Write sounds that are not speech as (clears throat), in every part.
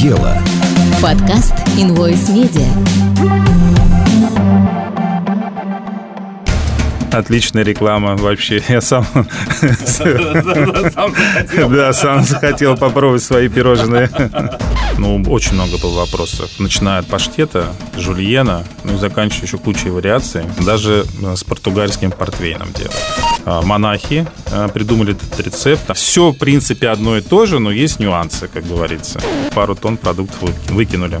дело». Подкаст Invoice Media. Отличная реклама вообще. Я сам... (laughs) Да, сам захотел попробовать свои пирожные. Ну, очень много было вопросов. Начиная от паштета, жульена, ну и заканчивая еще кучей вариаций. Даже с португальским портвейном делали. А, монахи а, придумали этот рецепт. Все, в принципе, одно и то же, но есть нюансы, как говорится. Пару тонн продуктов выкинули.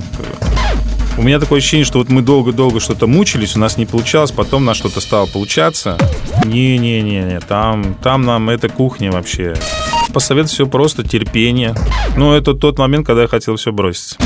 У меня такое ощущение, что вот мы долго-долго что-то мучились, у нас не получалось, потом на что-то стало получаться. Не-не-не, там, там нам эта кухня вообще. Посоветую все просто, терпение. Ну, это тот момент, когда я хотел все бросить.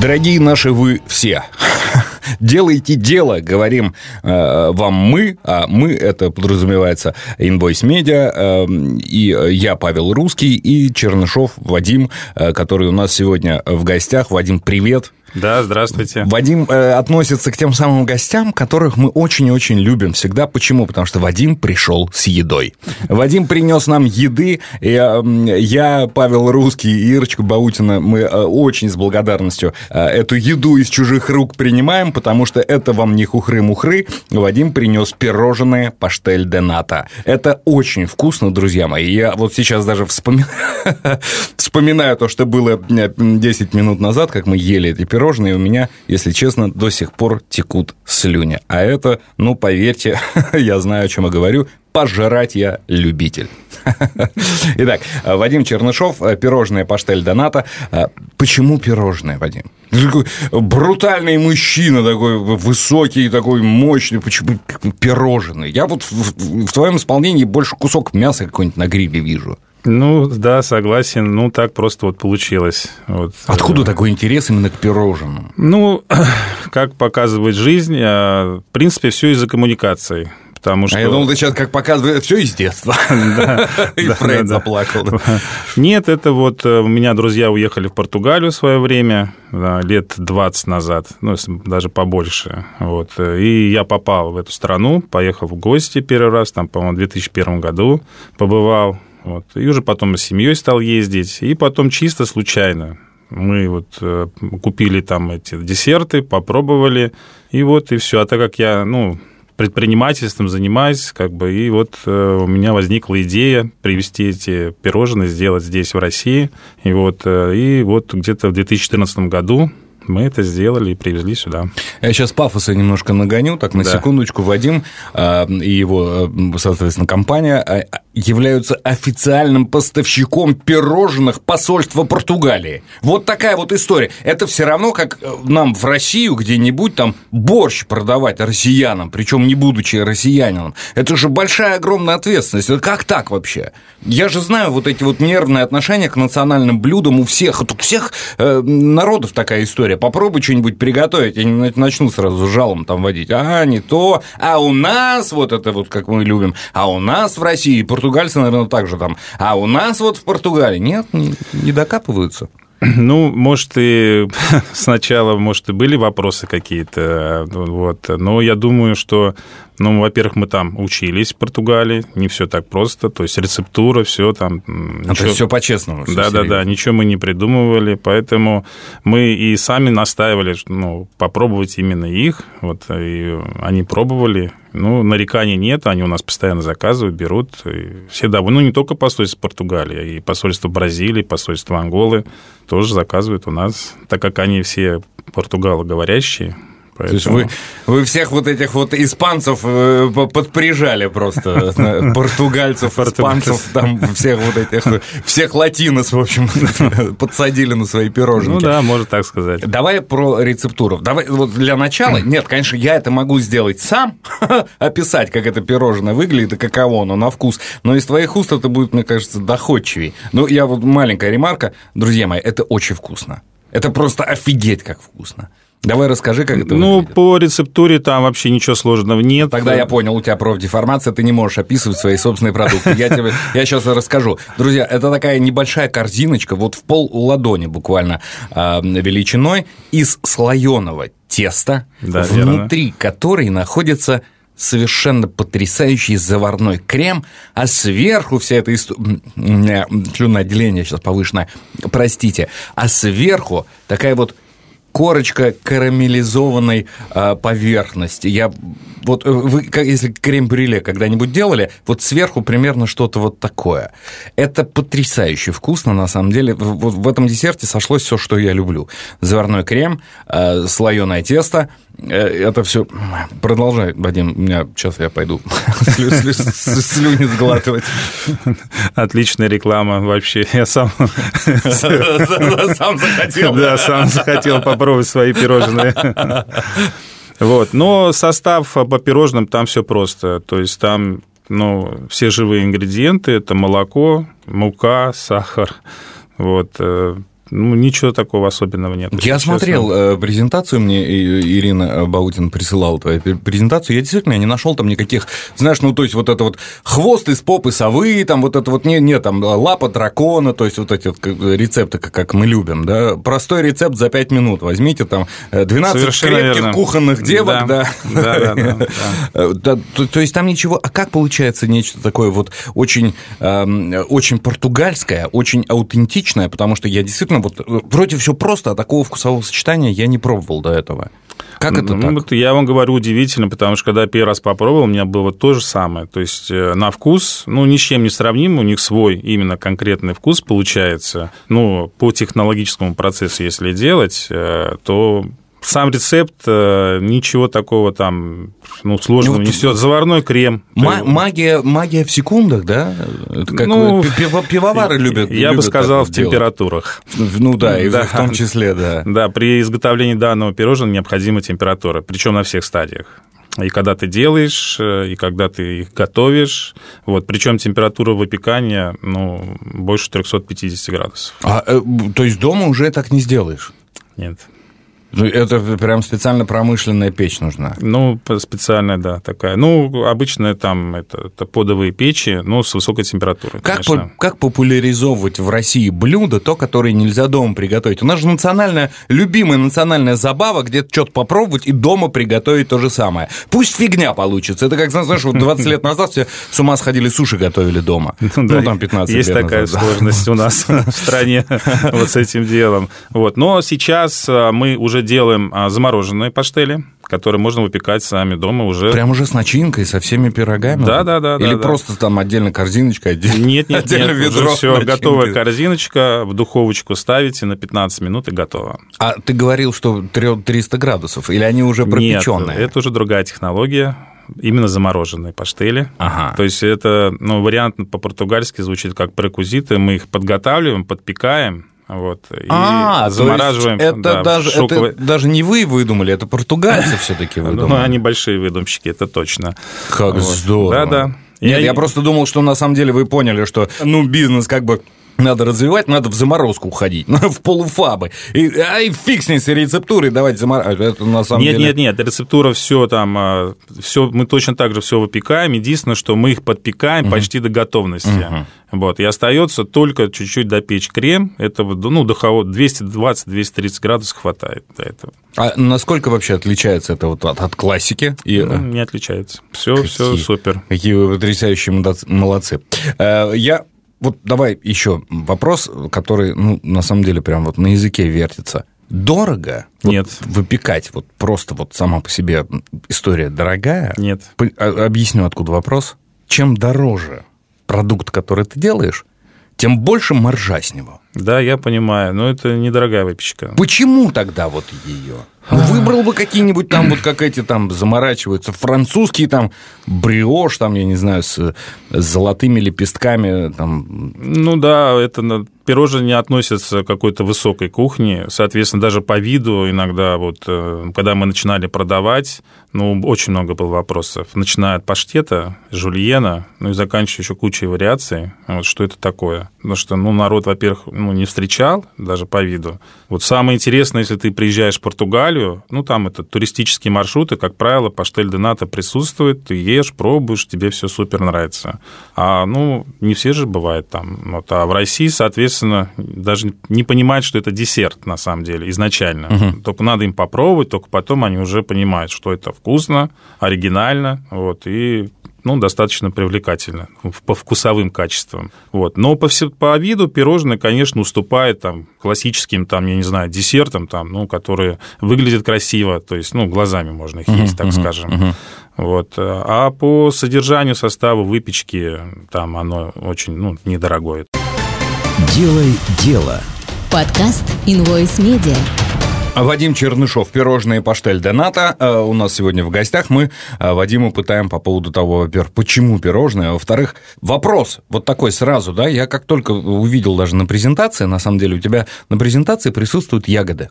Дорогие наши вы все, (laughs) делайте дело, говорим э, вам мы, а мы это подразумевается Invoice Media, э, и я Павел Русский, и Чернышов Вадим, э, который у нас сегодня в гостях. Вадим, привет. Да, здравствуйте. Вадим э, относится к тем самым гостям, которых мы очень и очень любим всегда. Почему? Потому что Вадим пришел с едой. Вадим принес нам еды. Я, я Павел Русский и Ирочка Баутина, мы э, очень с благодарностью э, эту еду из чужих рук принимаем, потому что это вам не хухры-мухры. Вадим принес пирожное паштель дената. Это очень вкусно, друзья мои. Я вот сейчас даже вспоминаю, (laughs) вспоминаю то, что было 10 минут назад, как мы ели эти пирожные пирожные у меня, если честно, до сих пор текут слюни. А это, ну, поверьте, (laughs) я знаю, о чем я говорю, пожрать я любитель. (laughs) Итак, Вадим Чернышов, пирожное паштель доната. Почему пирожное, Вадим? Такой брутальный мужчина, такой высокий, такой мощный. Почему пирожный? Я вот в, в твоем исполнении больше кусок мяса какой-нибудь на гриле вижу. Ну, да, согласен. Ну, так просто вот получилось. Вот. Откуда такой интерес именно к пирожным? Ну, (clears throat) как показывает жизнь, а, в принципе, все из-за коммуникации. Потому что... А я думал, ты сейчас как показывает все из детства. (laughs) (laughs) И Фрейд заплакал. (laughs) Нет, это вот э, у меня друзья уехали в Португалию в свое время, лет 20 назад, ну, даже побольше. Вот. И я попал в эту страну, поехал в гости первый раз, там, по-моему, в 2001 году побывал. Вот. И уже потом с семьей стал ездить. И потом чисто случайно мы вот э, купили там эти десерты, попробовали, и вот и все. А так как я, ну, предпринимательством занимаюсь, как бы, и вот э, у меня возникла идея привезти эти пирожные, сделать здесь, в России. И вот, э, и вот где-то в 2014 году мы это сделали и привезли сюда. Я сейчас пафоса немножко нагоню, так на да. секундочку. Вадим э, и его, соответственно, компания э, являются официальным поставщиком пирожных посольства Португалии. Вот такая вот история. Это все равно, как нам в Россию где-нибудь там борщ продавать россиянам, причем не будучи россиянином. Это же большая огромная ответственность. Это как так вообще? Я же знаю вот эти вот нервные отношения к национальным блюдам у всех. Это у всех э, народов такая история попробуй что-нибудь приготовить, и начнут сразу жалом там водить. А, не то, а у нас вот это вот, как мы любим, а у нас в России, португальцы, наверное, также там, а у нас вот в Португалии. Нет, не, не докапываются. Ну, может, и (laughs) сначала, может, и были вопросы какие-то, вот, но я думаю, что ну, во-первых, мы там учились в Португалии, не все так просто, то есть рецептура, все там. А ничего... все по-честному. Да, да, да, ничего мы не придумывали, поэтому мы и сами настаивали, ну, попробовать именно их, вот, и они пробовали, ну, нареканий нет, они у нас постоянно заказывают, берут, и все довольны, ну, не только посольство Португалии, а и посольство Бразилии, посольство Анголы тоже заказывают у нас, так как они все португалоговорящие, Поэтому... То есть вы, вы всех вот этих вот испанцев э, подприжали просто, (laughs) португальцев, испанцев, там всех вот этих, всех латинос, в общем, (laughs) подсадили на свои пироженки. Ну да, можно так сказать. Давай про рецептуру. Давай вот для начала, нет, конечно, я это могу сделать сам, (laughs) описать, как это пирожное выглядит и каково оно на вкус, но из твоих уст это будет, мне кажется, доходчивее. Ну, я вот маленькая ремарка, друзья мои, это очень вкусно. Это просто офигеть как вкусно. Давай расскажи, как это Ну, выглядит. по рецептуре там вообще ничего сложного нет. Тогда я понял, у тебя профдеформация, ты не можешь описывать свои собственные продукты. Я тебе, я сейчас расскажу. Друзья, это такая небольшая корзиночка, вот в пол ладони буквально э, величиной, из слоеного теста, да, внутри верно. которой находится совершенно потрясающий заварной крем, а сверху вся эта история... Слюноотделение сейчас повышенное, простите. А сверху такая вот корочка карамелизованной э, поверхности. Я вот э, вы, как, если крем-брюле когда-нибудь делали, вот сверху примерно что-то вот такое. Это потрясающе вкусно, на самом деле. Вот в этом десерте сошлось все, что я люблю. Заварной крем, э, слоеное тесто, это все... Продолжай, Вадим, у меня сейчас я пойду (laughs) слюни сглатывать. Отличная реклама вообще. Я сам... (laughs) Сам захотел. Да, сам захотел попробовать свои пирожные. Вот. Но состав по пирожным там все просто. То есть там ну, все живые ингредиенты – это молоко, мука, сахар, вот, э, ну, ничего такого особенного нет. Я честно. смотрел э, презентацию, мне Ирина Баутин присылала твою презентацию, я действительно не нашел там никаких, знаешь, ну, то есть вот это вот хвост из попы совы, там вот это вот, не, не там лапа дракона, то есть вот эти вот рецепты, как мы любим, да, простой рецепт за 5 минут, возьмите там 12 э, Совершенно крепких верно. кухонных девок, да. Да, да, да. Э, то есть там ничего, а как получается нечто такое вот очень, эм, очень португальское, очень аутентичное, потому что я действительно действительно, вот э, вроде все просто, а такого вкусового сочетания я не пробовал до этого. Как это ну, так? Я вам говорю удивительно, потому что когда первый раз попробовал, у меня было то же самое. То есть э, на вкус, ну, ни с чем не сравним, у них свой именно конкретный вкус получается. Ну, по технологическому процессу, если делать, э, то сам рецепт э, ничего такого там ну, сложного ну, несет. Заварной крем. магия, магия в секундах, да? Это как ну, пивовары любят. Я любят бы сказал, в делать. температурах. Ну да, и да. в том числе, да. Да, при изготовлении данного пирожного необходима температура, причем на всех стадиях. И когда ты делаешь, э, и когда ты их готовишь. Вот, причем температура выпекания ну, больше 350 градусов. А, э, то есть дома уже так не сделаешь? Нет. Ну, это прям специально промышленная печь нужна. Ну, специальная, да, такая. Ну, обычная там это, это подовые печи, но с высокой температурой. Как, по, как популяризовывать в России блюдо, то, которое нельзя дома приготовить? У нас же национальная, любимая национальная забава, где-то что-то попробовать и дома приготовить то же самое. Пусть фигня получится. Это как, знаешь, вот 20 лет назад все с ума сходили, суши готовили дома. Ну, ну там 15 Есть такая сложность у нас в стране (laughs) вот с этим делом. Вот. Но сейчас а, мы уже уже делаем а, замороженные паштели, которые можно выпекать сами дома уже. Прям уже с начинкой, со всеми пирогами? Да, да, да. Или да, просто да. там отдельно корзиночка, отдельно Нет, нет, отдельно нет, ведро. Уже все, готовая корзиночка, в духовочку ставите на 15 минут и готово. А ты говорил, что 300 градусов, или они уже пропеченные? Нет, это уже другая технология именно замороженные паштели. Ага. То есть это ну, вариант по-португальски звучит как прекузиты. Мы их подготавливаем, подпекаем, вот, и а, замораживаем. это, да, даже, шоковый... это даже не вы выдумали, это португальцы (coughs) все-таки выдумали. Ну, они большие выдумщики, это точно. Как вот. здорово. Да, да. Нет, я... я просто думал, что на самом деле вы поняли, что ну бизнес как бы надо развивать, надо в заморозку уходить, (laughs) в полуфабы. И, ай, фиг с ней с рецептурой, давайте заморозить. Это на самом нет, деле... Нет, нет, нет, рецептура все там, а, все, мы точно так же все выпекаем. Единственное, что мы их подпекаем угу. почти до готовности. Угу. Вот, и остается только чуть-чуть допечь крем. Это ну, духово 220-230 градусов хватает до этого. А насколько вообще отличается это вот от, от классики? И... Ну, не отличается. Все, все супер. Какие вы потрясающие молодцы. Э, я вот давай еще вопрос, который, ну, на самом деле, прям вот на языке вертится. Дорого? Нет. Вот выпекать вот просто вот сама по себе история дорогая? Нет. А, объясню, откуда вопрос. Чем дороже продукт, который ты делаешь, тем больше маржа с него. Да, я понимаю, но это недорогая выпечка. Почему тогда вот ее? Ну, выбрал бы какие-нибудь там, вот как эти там заморачиваются, французские там бриош, там, я не знаю, с, с золотыми лепестками. Там. Ну да, это пирожные не относятся к какой-то высокой кухне, соответственно, даже по виду иногда, вот, э, когда мы начинали продавать, ну, очень много было вопросов, начиная от паштета, жульена, ну и заканчивая еще кучей вариаций, вот, что это такое. Потому что, ну, народ, во-первых, ну, ну, не встречал, даже по виду. Вот самое интересное, если ты приезжаешь в Португалию, ну, там это туристические маршруты, как правило, паштель де нато присутствует, ты ешь, пробуешь, тебе все супер нравится. А, ну, не все же бывает там. Вот, а в России, соответственно, даже не понимают, что это десерт, на самом деле, изначально. Угу. Только надо им попробовать, только потом они уже понимают, что это вкусно, оригинально, вот, и ну, достаточно привлекательно по вкусовым качествам. Вот. Но по, по виду пирожное, конечно, уступает там, классическим, там, я не знаю, десертам, там, ну, которые выглядят красиво, то есть ну, глазами можно их есть, uh-huh, так uh-huh, скажем. Uh-huh. Вот. А по содержанию состава выпечки там оно очень ну, недорогое. Делай дело. Подкаст Invoice Media. Вадим Чернышов, пирожные паштель Доната. Э, у нас сегодня в гостях. Мы э, Вадиму пытаем по поводу того, во-первых, почему пирожные, а во-вторых, вопрос вот такой сразу, да, я как только увидел даже на презентации, на самом деле у тебя на презентации присутствуют ягоды.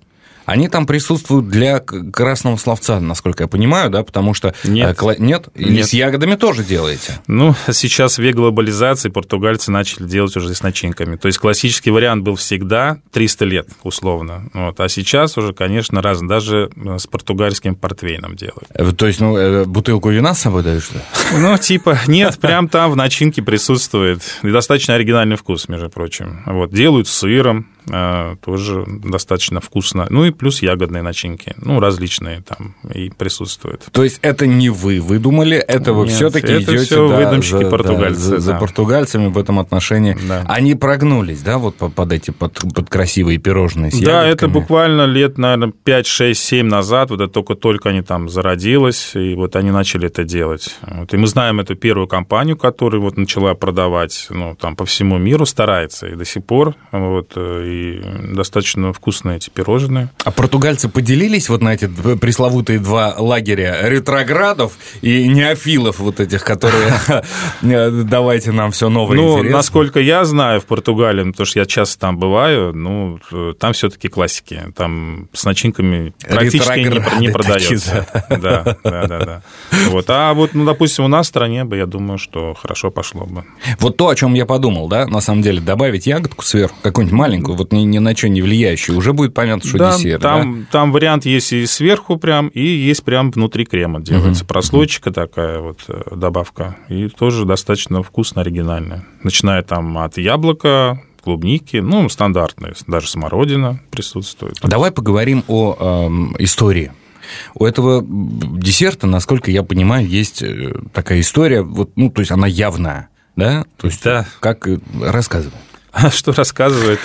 Они там присутствуют для красного словца, насколько я понимаю, да, потому что... Нет. Э, нет? Или Нет. с ягодами тоже делаете? Ну, сейчас век глобализации португальцы начали делать уже с начинками. То есть классический вариант был всегда 300 лет, условно. Вот. А сейчас уже, конечно, раз, даже э, с португальским портвейном делают. Э, то есть, ну, бутылку вина с собой даешь, что Ну, типа, нет, прям там в начинке присутствует. И достаточно оригинальный вкус, между прочим. Вот. Делают с сыром, тоже достаточно вкусно. Ну и плюс ягодные начинки, ну, различные там и присутствуют. То есть это не вы выдумали, это вы все-таки идете все да, выдумщики за, португальцы. Да, за, да. за португальцами в этом отношении. Да. Они прогнулись, да, вот под эти, под, под красивые пирожные с Да, ягодками? это буквально лет, наверное, 5, 6, 7 назад, вот это только-только они там зародилось, и вот они начали это делать. Вот, и мы знаем эту первую компанию, которая вот начала продавать, ну, там по всему миру старается, и до сих пор, вот, и достаточно вкусные эти пирожные. А португальцы поделились вот на эти пресловутые два лагеря ретроградов и неофилов вот этих, которые (laughs) давайте нам все новое Ну, насколько я знаю в Португалии, потому что я часто там бываю, ну, там все-таки классики. Там с начинками практически не, не продается. Такие, да. да, да, да, да. Вот. А вот, ну, допустим, у нас в стране бы, я думаю, что хорошо пошло бы. Вот то, о чем я подумал, да, на самом деле, добавить ягодку сверху, какую-нибудь маленькую, вот ни, ни на что не влияющую, уже будет понятно, что да, десерт. Там, да? там вариант есть и сверху прям, и есть прям внутри крема делается. Угу. Прослойчика такая вот э, добавка. И тоже достаточно вкусно, оригинальная. Начиная там от яблока, клубники, ну, стандартные, даже смородина присутствует. Давай поговорим о э, истории. У этого десерта, насколько я понимаю, есть э, такая история, вот, ну, то есть она явная, да? То есть да. как рассказывай. Что рассказывает?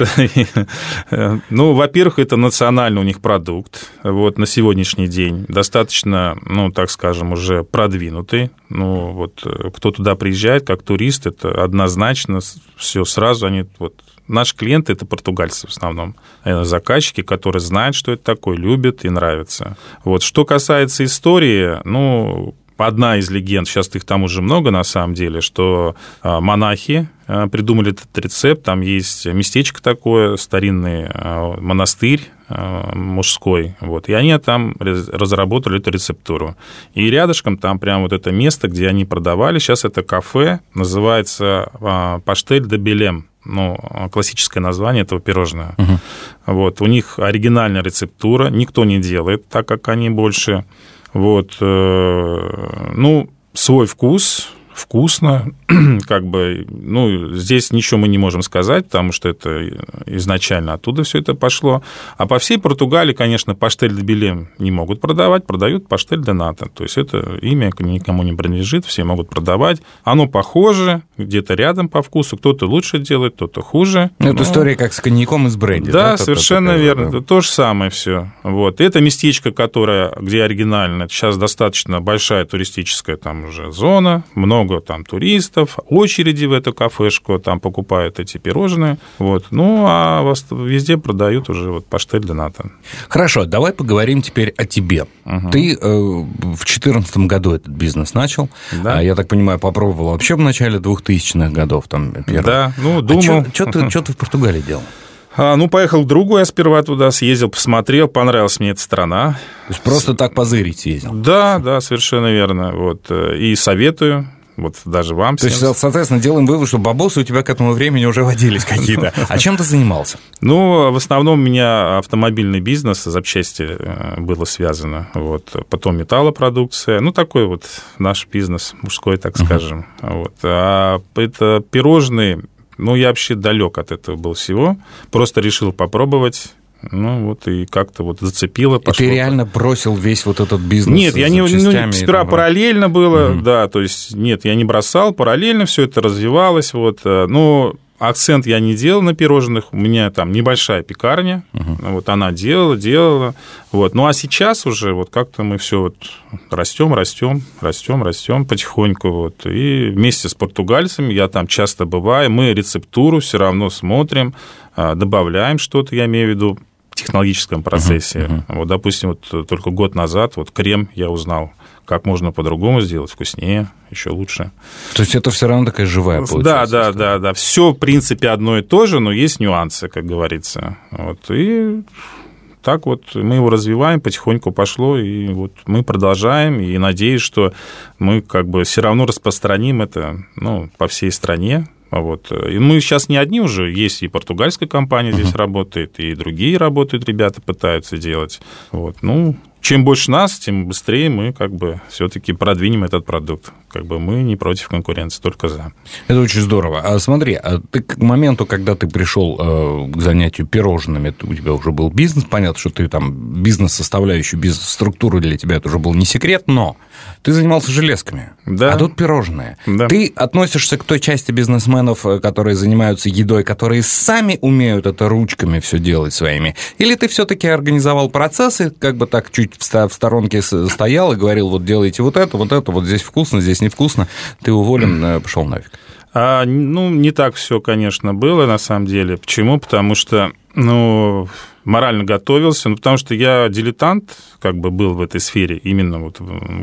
(laughs) ну, во-первых, это национальный у них продукт. Вот на сегодняшний день достаточно, ну, так скажем, уже продвинутый. Ну, вот э, кто туда приезжает как турист, это однозначно все сразу они вот Наши клиенты – это португальцы в основном, заказчики, которые знают, что это такое, любят и нравится. Вот. Что касается истории, ну, одна из легенд, сейчас их там уже много на самом деле, что а, монахи а, придумали этот рецепт, там есть местечко такое, старинный а, монастырь мужской, вот, и они там разработали эту рецептуру. И рядышком там прям вот это место, где они продавали, сейчас это кафе, называется Паштель де Белем, ну, классическое название этого пирожного. Угу. Вот, у них оригинальная рецептура, никто не делает, так как они больше вот, э, ну, свой вкус, вкусно, (clears throat) как бы, ну, здесь ничего мы не можем сказать, потому что это изначально оттуда все это пошло. А по всей Португалии, конечно, паштель де Белем не могут продавать, продают паштель де Ната. То есть это имя никому не принадлежит, все могут продавать. Оно похоже, где-то рядом по вкусу, кто-то лучше делает, кто-то хуже. Ну, это но... история как с коньяком из бренди. Да, да совершенно верно. Это то же самое все. Вот. Это местечко, которое, где оригинально, сейчас достаточно большая туристическая там уже зона, много там туристов, очереди в эту кафешку, там покупают эти пирожные. Вот. Ну, а везде продают уже вот паштель для НАТО. Хорошо, давай поговорим теперь о тебе. Угу. Ты э, в 2014 году этот бизнес начал. Да. А, я так понимаю, попробовал вообще в начале 2000-х годов. Там, первый. Да, ну, а думал. А что ты, ты в Португалии делал? А, ну, поехал к другу я сперва туда, съездил, посмотрел, понравилась мне эта страна. То есть просто так позырить съездил? Да, да, совершенно верно. Вот. Э, и советую вот даже вам. То всем... есть, соответственно, делаем вывод, что бабосы у тебя к этому времени уже водились какие-то. (laughs) А чем ты занимался? Ну, в основном у меня автомобильный бизнес, запчасти э, было связано. Вот. Потом металлопродукция. Ну, такой вот наш бизнес, мужской, так скажем. Вот. А это пирожные, ну, я вообще далек от этого был всего. Просто решил попробовать ну вот и как-то вот зацепило. И ты реально бросил весь вот этот бизнес? Нет, я не, ну, сперва параллельно было, угу. да, то есть нет, я не бросал, параллельно все это развивалось, вот, э, но акцент я не делал на пирожных, у меня там небольшая пекарня, угу. вот она делала, делала, вот, ну а сейчас уже вот как-то мы все вот растем, растем, растем, растем потихоньку, вот, и вместе с португальцами я там часто бываю, мы рецептуру все равно смотрим, а, добавляем что-то, я имею в виду технологическом процессе. Uh-huh, uh-huh. Вот, допустим, вот только год назад вот крем я узнал, как можно по-другому сделать, вкуснее, еще лучше. То есть это все равно такая живая получается? Да, да, да, да. Все, в принципе, одно и то же, но есть нюансы, как говорится. Вот, и так вот мы его развиваем, потихоньку пошло, и вот мы продолжаем, и надеюсь, что мы как бы все равно распространим это ну, по всей стране, вот. И мы сейчас не одни уже, есть и португальская компания здесь uh-huh. работает, и другие работают, ребята пытаются делать. Вот. Ну, чем больше нас, тем быстрее мы как бы все-таки продвинем этот продукт. Как бы мы не против конкуренции, только за. Это очень здорово. А смотри, а ты к моменту, когда ты пришел э, к занятию пирожными, у тебя уже был бизнес, понятно, что ты там бизнес-составляющую, бизнес-структуру для тебя это уже был не секрет, но ты занимался железками, да. а тут пирожные. Да. Ты относишься к той части бизнесменов, э, которые занимаются едой, которые сами умеют это ручками все делать своими, или ты все-таки организовал процессы, как бы так чуть в сторонке стоял и говорил, вот делайте вот это, вот это, вот здесь вкусно, здесь невкусно, ты уволен, э, пошел нафиг. А, ну, не так все, конечно, было на самом деле. Почему? Потому что, ну, морально готовился, ну, потому что я дилетант, как бы был в этой сфере, именно вот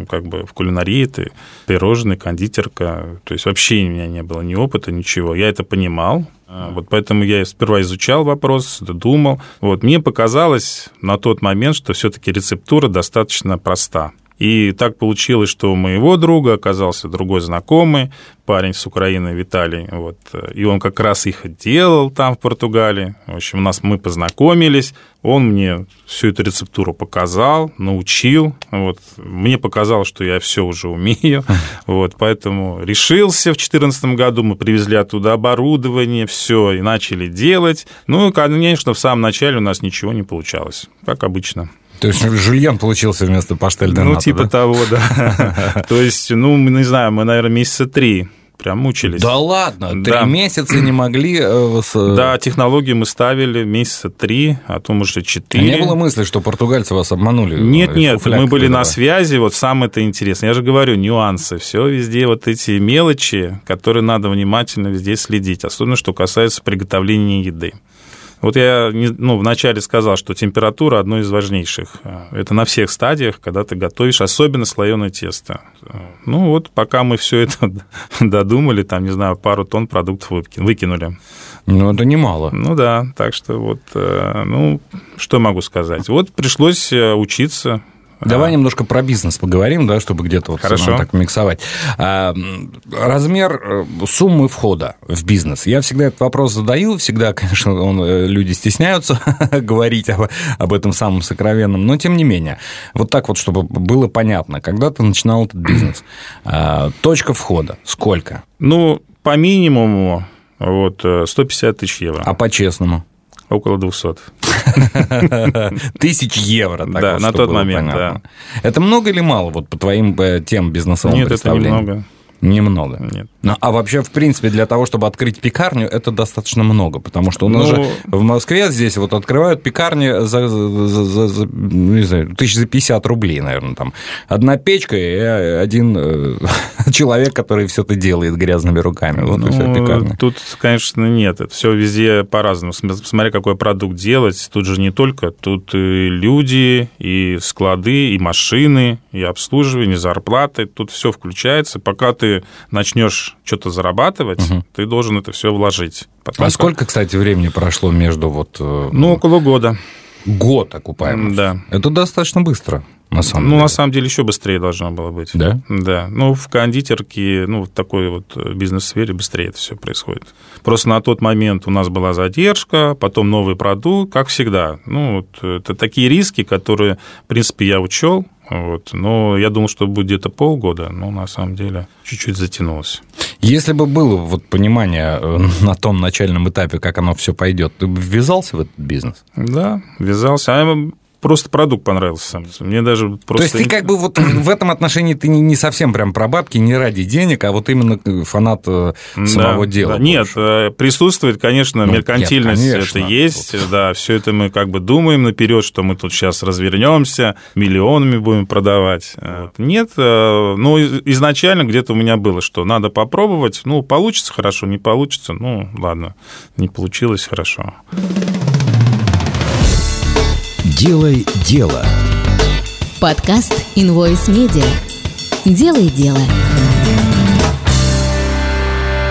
как бы в кулинарии, ты пирожный, кондитерка, то есть вообще у меня не было ни опыта, ничего. Я это понимал, а, вот поэтому я сперва изучал вопрос, думал. Вот мне показалось на тот момент, что все-таки рецептура достаточно проста. И так получилось, что у моего друга оказался другой знакомый, парень с Украины, Виталий. Вот, и он как раз их делал там, в Португалии. В общем, у нас мы познакомились. Он мне всю эту рецептуру показал, научил. Вот. Мне показалось, что я все уже умею. (laughs) Вот, поэтому решился в 2014 году. Мы привезли оттуда оборудование, все, и начали делать. Ну, конечно, в самом начале у нас ничего не получалось, как обычно. То есть жульен получился вместо паштель Ну, типа да? того, да. (laughs) То есть, ну, не знаю, мы, наверное, месяца три прям мучились. Да ладно, три да. месяца не могли... Э, с... Да, технологии мы ставили месяца три, а то, может, четыре. Не было мысли, что португальцы вас обманули? Нет, нет, мы были на связи, вот самое это интересное. Я же говорю, нюансы, все везде вот эти мелочи, которые надо внимательно везде следить, особенно что касается приготовления еды. Вот я ну, вначале сказал, что температура одно из важнейших. Это на всех стадиях, когда ты готовишь, особенно слоеное тесто. Ну вот, пока мы все это (laughs) додумали, там, не знаю, пару тонн продуктов выкинули. Ну, это немало. Ну да, так что вот, э, ну, что могу сказать. Вот пришлось э, учиться, Давай а. немножко про бизнес поговорим, да, чтобы где-то вот Хорошо. так миксовать. А, размер э, суммы входа в бизнес. Я всегда этот вопрос задаю, всегда, (laughs) конечно, он, э, люди стесняются (laughs) говорить об, об этом самом сокровенном, но тем не менее. Вот так вот, чтобы было понятно, когда ты начинал этот бизнес, а, точка входа сколько? Ну, по минимуму вот 150 э, тысяч евро. А по-честному? Около 200. (laughs) Тысяч евро. Так да, вот, на тот момент, понятно. да. Это много или мало вот по твоим э, тем бизнесовым Нет, это немного. Немного. Нет. Ну, а вообще, в принципе, для того, чтобы открыть пекарню, это достаточно много, потому что у нас ну... же в Москве здесь вот открывают пекарни за, за, за, за не знаю, тысяч за 50 рублей, наверное, там. Одна печка и один э, (laughs) человек, который все это делает грязными руками. Вот ну, и вся пекарня. Тут, конечно, нет. Это все везде по-разному. Смотри, какой продукт делать. Тут же не только. Тут и люди, и склады, и машины, и обслуживание, и зарплаты. Тут все включается. Пока ты начнешь что-то зарабатывать, угу. ты должен это все вложить. Потом а сколько, кстати, времени прошло между вот... Э, ну, около года. Год окупаемость. Да. Это достаточно быстро. на самом ну, деле. на самом деле, еще быстрее должно было быть. Да? Да. Ну, в кондитерке, ну, в такой вот бизнес-сфере быстрее это все происходит. Просто на тот момент у нас была задержка, потом новый продукт, как всегда. Ну, вот это такие риски, которые, в принципе, я учел, вот. Но я думал, что будет где-то полгода, но на самом деле чуть-чуть затянулось. Если бы было вот понимание э, (laughs) на том начальном этапе, как оно все пойдет, ты бы ввязался в этот бизнес? Да, ввязался. А просто продукт понравился сам. Мне даже просто... То есть ты как бы вот в этом отношении ты не совсем прям про бабки, не ради денег, а вот именно фанат э, самого да, дела. Да. Нет, э, присутствует, конечно, ну, меркантильность, нет, конечно. это есть, вот. да, все это мы как бы думаем наперед, что мы тут сейчас развернемся, миллионами будем продавать. Вот. Нет, э, ну, изначально где-то у меня было, что надо попробовать, ну, получится хорошо, не получится, ну, ладно, не получилось хорошо. Делай дело. Подкаст Invoice Media. Делай дело.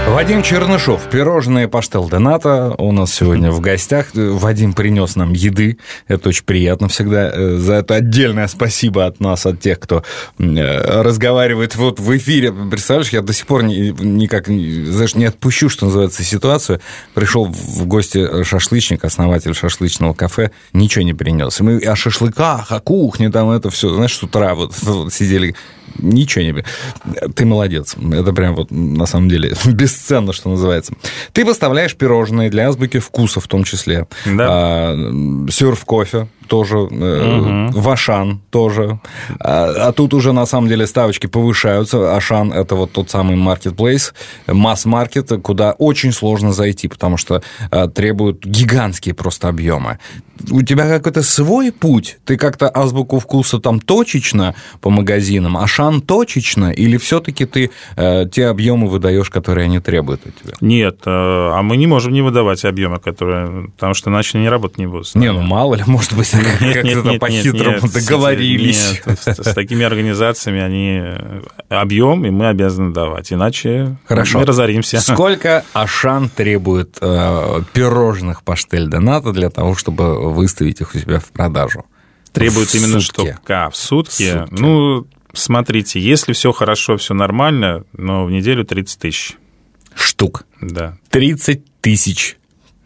Вадим Чернышов, пирожные паштел Доната у нас сегодня в гостях. Вадим принес нам еды, это очень приятно всегда. За это отдельное спасибо от нас, от тех, кто разговаривает вот в эфире. Представляешь, я до сих пор никак, знаешь, не отпущу, что называется, ситуацию. Пришел в гости шашлычник, основатель шашлычного кафе, ничего не принес. Мы о шашлыках, о кухне, там это все, знаешь, с утра вот, (laughs) вот сидели, ничего не... Ты молодец. Это прям вот на самом деле (laughs) бесценно, что называется. Ты поставляешь пирожные для азбуки вкуса в том числе. Да. А, сюрф кофе тоже, угу. Вашан тоже. А, а тут уже на самом деле ставочки повышаются. Ашан это вот тот самый маркетплейс, масс-маркет, куда очень сложно зайти, потому что а, требуют гигантские просто объемы. У тебя какой-то свой путь? Ты как-то азбуку вкуса там точечно по магазинам, Ашан точечно, или все-таки ты э, те объемы выдаешь, которые они требуют от тебя? Нет, э, а мы не можем не выдавать объемы, которые, потому что иначе они работать не будут. Не, ну мало ли, может быть, как-то по-хитрому договорились. С такими организациями они объем, и мы обязаны давать, иначе мы разоримся. Сколько Ашан требует э, пирожных паштель доната для того, чтобы выставить их у себя в продажу? Требует именно что? А? В сутки. Ну, смотрите, если все хорошо, все нормально, но в неделю 30 тысяч. Штук. Да. 30 тысяч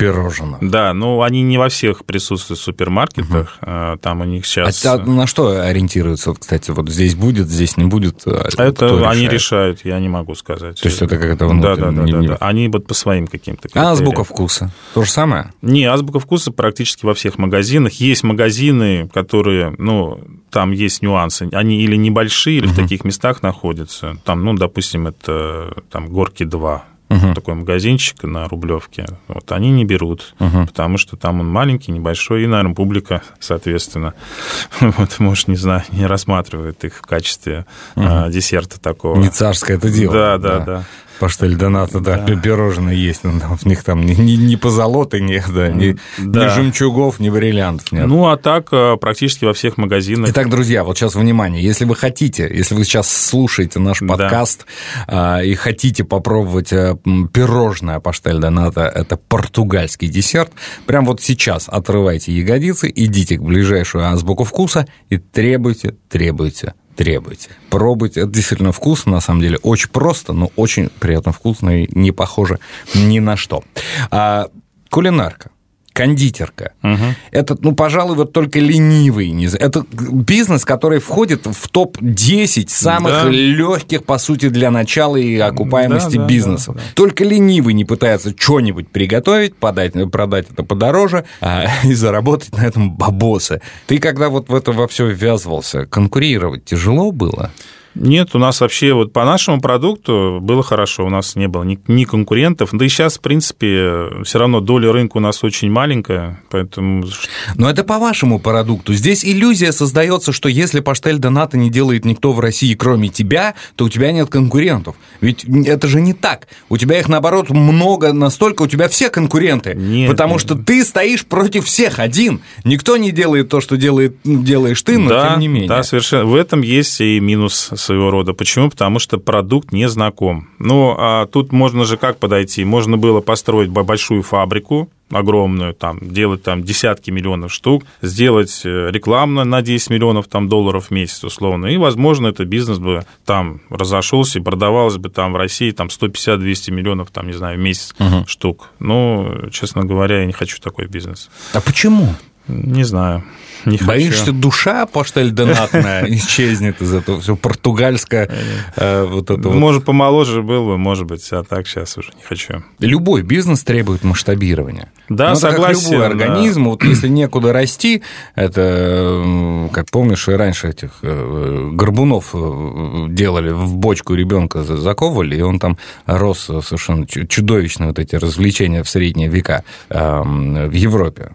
пирожных. Да, но они не во всех присутствуют в супермаркетах. Угу. Там у них сейчас... А, а на что ориентируются? Вот, кстати, вот здесь будет, здесь не будет? Это Кто они решает? решают, я не могу сказать. То есть это как-то внутренне? Да, да, да, да, да. Они вот по своим каким-то критериям. А азбука вкуса? То же самое? Не, азбука вкуса практически во всех магазинах. Есть магазины, которые, ну, там есть нюансы. Они или небольшие, или угу. в таких местах находятся. Там, ну, допустим, это там горки 2 угу. такой магазинчик на Рублевке, вот они не берут, угу. потому что там он маленький, небольшой, и, наверное, публика, соответственно, (laughs) вот, может, не знаю, не рассматривает их в качестве угу. а, десерта такого. Не царское это дело. Да, да, да. да паштель доната, да, да. пирожные есть, но в них там ни, ни, ни позолоты нет, да, ни, да. ни жемчугов, ни бриллиантов нет. Ну, а так э, практически во всех магазинах. Итак, друзья, вот сейчас внимание, если вы хотите, если вы сейчас слушаете наш подкаст да. и хотите попробовать э, пирожное паштель доната, это португальский десерт, прям вот сейчас отрывайте ягодицы, идите к ближайшую азбуку вкуса и требуйте, требуйте требуйте. Пробуйте. Это действительно вкусно, на самом деле. Очень просто, но очень приятно вкусно и не похоже ни на что. А, кулинарка кондитерка. Угу. Это, ну, пожалуй, вот только ленивый. Это бизнес, который входит в топ-10 самых да. легких, по сути, для начала и окупаемости да, бизнесов. Да, да, да. Только ленивый не пытается что-нибудь приготовить, подать, продать это подороже а, (laughs) и заработать на этом бабосы. Ты когда вот в это во все ввязывался, конкурировать тяжело было? Нет, у нас вообще вот по нашему продукту было хорошо, у нас не было ни, ни конкурентов, да и сейчас, в принципе, все равно доля рынка у нас очень маленькая, поэтому... Но это по вашему продукту. Здесь иллюзия создается, что если паштель доната не делает никто в России, кроме тебя, то у тебя нет конкурентов. Ведь это же не так. У тебя их, наоборот, много настолько, у тебя все конкуренты. Нет, потому нет. что ты стоишь против всех один. Никто не делает то, что делает, делаешь ты, но да, тем не менее. Да, совершенно. В этом есть и минус своего рода. Почему? Потому что продукт не знаком. Ну, а тут можно же как подойти? Можно было построить большую фабрику, огромную, там, делать там десятки миллионов штук, сделать э, рекламно на 10 миллионов там, долларов в месяц, условно, и, возможно, этот бизнес бы там разошелся и продавалось бы там в России там 150-200 миллионов, там, не знаю, в месяц угу. штук. Но, честно говоря, я не хочу такой бизнес. А почему? Не знаю. Не Боишься, хочу. душа поштальдонатная (laughs) исчезнет из этого все португальское э, вот это Может, помоложе был бы, может быть, а так сейчас уже не хочу. Любой бизнес требует масштабирования. Да, Но согласен. любой организм, вот если некуда расти, это, как помнишь, и раньше этих э, горбунов э, делали в бочку ребенка заковывали, и он там рос совершенно чудовищно вот эти развлечения в средние века в Европе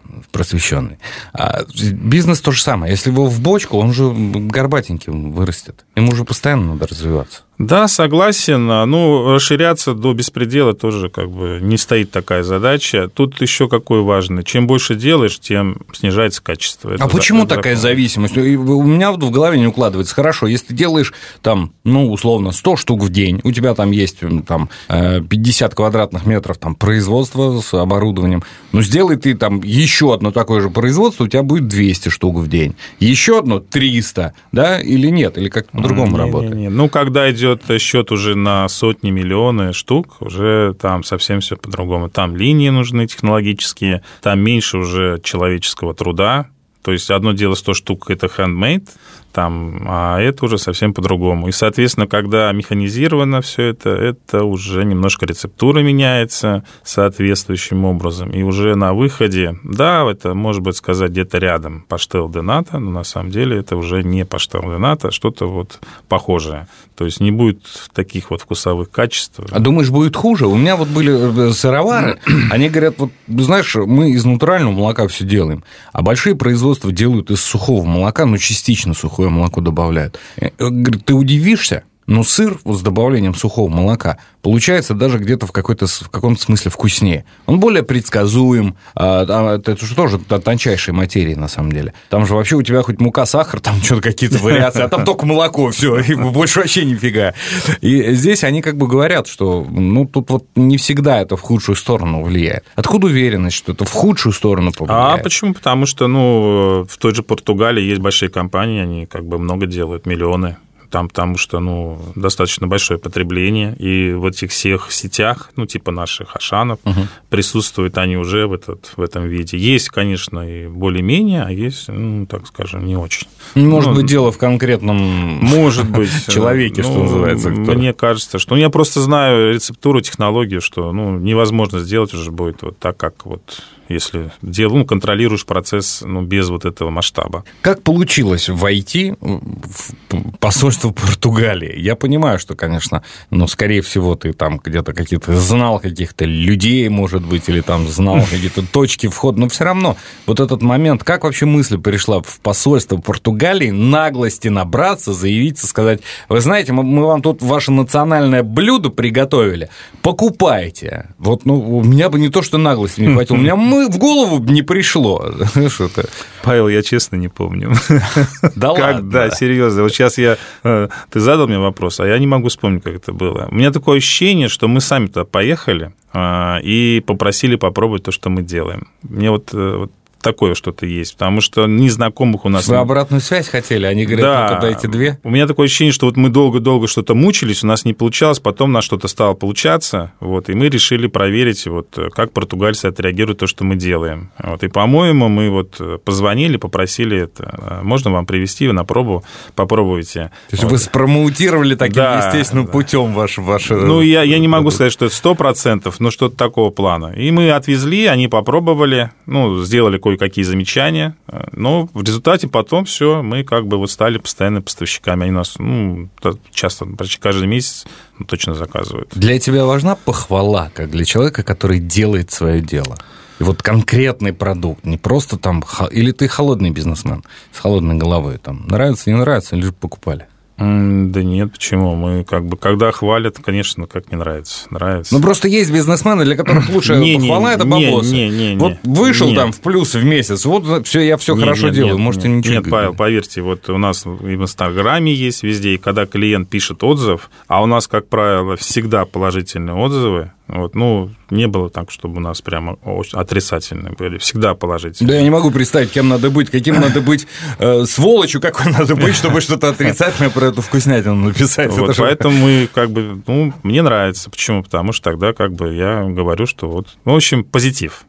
просвещенный. А бизнес то же самое. Если его в бочку, он же горбатеньким вырастет. Ему уже постоянно надо развиваться. Да, согласен. Ну, расширяться до беспредела тоже как бы не стоит такая задача. Тут еще какой важный. Чем больше делаешь, тем снижается качество. Это а почему закон. такая зависимость? У меня вот в голове не укладывается. Хорошо, если ты делаешь там, ну, условно, 100 штук в день, у тебя там есть там 50 квадратных метров там производства с оборудованием, ну, сделай ты там еще одно такое же производство, у тебя будет 200 штук в день. Еще одно 300, да, или нет? Или как по-другому работает? Не, не. Ну, когда идет идет счет уже на сотни, миллионы штук, уже там совсем все по-другому. Там линии нужны технологические, там меньше уже человеческого труда. То есть одно дело 100 штук – это handmade, там, а это уже совсем по-другому. И, соответственно, когда механизировано все это, это уже немножко рецептура меняется соответствующим образом. И уже на выходе, да, это может быть сказать где-то рядом паштел дената, но на самом деле это уже не паштел дената, а что-то вот похожее. То есть не будет таких вот вкусовых качеств. А думаешь, будет хуже? У меня вот были э, сыровары, они говорят, вот, знаешь, мы из натурального молока все делаем, а большие производства делают из сухого молока, ну, частично сухое сухое молоко добавляют. Э, говорит, ты удивишься, но сыр с добавлением сухого молока получается даже где-то в, какой-то, в каком-то смысле вкуснее. Он более предсказуем. А, это же тоже тончайшие материи, на самом деле. Там же вообще у тебя хоть мука, сахар, там что-то какие-то вариации, а там только молоко, все, и больше вообще нифига. И здесь они как бы говорят, что ну тут вот не всегда это в худшую сторону влияет. Откуда уверенность, что это в худшую сторону повлияет? А почему? Потому что, ну, в той же Португалии есть большие компании, они как бы много делают, миллионы там потому что, ну, достаточно большое потребление, и в этих всех сетях, ну, типа наших Ашанов, угу. присутствуют они уже в, этот, в этом виде. Есть, конечно, и более-менее, а есть, ну, так скажем, не очень. Может ну, быть, дело в конкретном может быть, (laughs) человеке, что ну, называется. Мне кажется, что... Ну, я просто знаю рецептуру, технологию, что, ну, невозможно сделать уже будет вот так, как вот если дел, ну, контролируешь процесс ну, без вот этого масштаба. Как получилось войти в посольство Португалии? Я понимаю, что, конечно, ну, скорее всего, ты там где-то какие-то знал каких-то людей, может быть, или там знал (laughs) какие-то точки входа, но все равно вот этот момент, как вообще мысль пришла в посольство Португалии, наглости набраться, заявиться, сказать, вы знаете, мы вам тут ваше национальное блюдо приготовили, покупайте. Вот, ну, у меня бы не то, что наглости не хватило, у меня (laughs) мы в голову не пришло. (laughs) Что-то. Павел, я честно не помню. (laughs) Да ладно? Да, серьезно. Вот сейчас я... Э, ты задал мне вопрос, а я не могу вспомнить, как это было. У меня такое ощущение, что мы сами туда поехали, э, и попросили попробовать то, что мы делаем. Мне вот, э, вот такое что-то есть, потому что незнакомых у нас... Вы обратную связь хотели, они говорят, да, ну дайте две. У меня такое ощущение, что вот мы долго-долго что-то мучились, у нас не получалось, потом на что-то стало получаться, вот, и мы решили проверить, вот, как португальцы отреагируют то, что мы делаем. Вот, и, по-моему, мы вот позвонили, попросили это, можно вам привести на пробу, попробуйте. То есть вот. вы спромоутировали таким да, естественным да. путем ваш, ваш... Ну, я, я не могу сказать, что это сто процентов, но что-то такого плана. И мы отвезли, они попробовали, ну, сделали кое-какие замечания, но в результате потом все, мы как бы вот стали постоянными поставщиками. Они нас ну, часто, почти каждый месяц ну, точно заказывают. Для тебя важна похвала, как для человека, который делает свое дело? И вот конкретный продукт, не просто там... Или ты холодный бизнесмен с холодной головой, там, нравится, не нравится, лишь покупали? Да нет, почему? Мы как бы, когда хвалят, конечно, как не нравится. Нравится. Ну, просто есть бизнесмены, для которых (coughs) лучше Не, не, похвала – это не, бабосы. не, не, не. Вот вышел Нет. там в плюс в месяц, вот все, я все Нет, хорошо нет, делаю, нет, может, и нет. ничего. Нет, Павел, поверьте, вот у нас и в Инстаграме есть везде, и когда клиент пишет отзыв, а у нас, как правило, всегда положительные отзывы, вот, ну, не было так, чтобы у нас прямо отрицательные были, всегда положительные. Да я не могу представить, кем надо быть, каким (laughs) надо быть, э, сволочью какой надо быть, чтобы что-то отрицательное про эту вкуснятину написать. Вот, Это же- поэтому мы как бы, ну, мне нравится. Почему? Потому что тогда как бы я говорю, что вот, ну, в общем, позитив.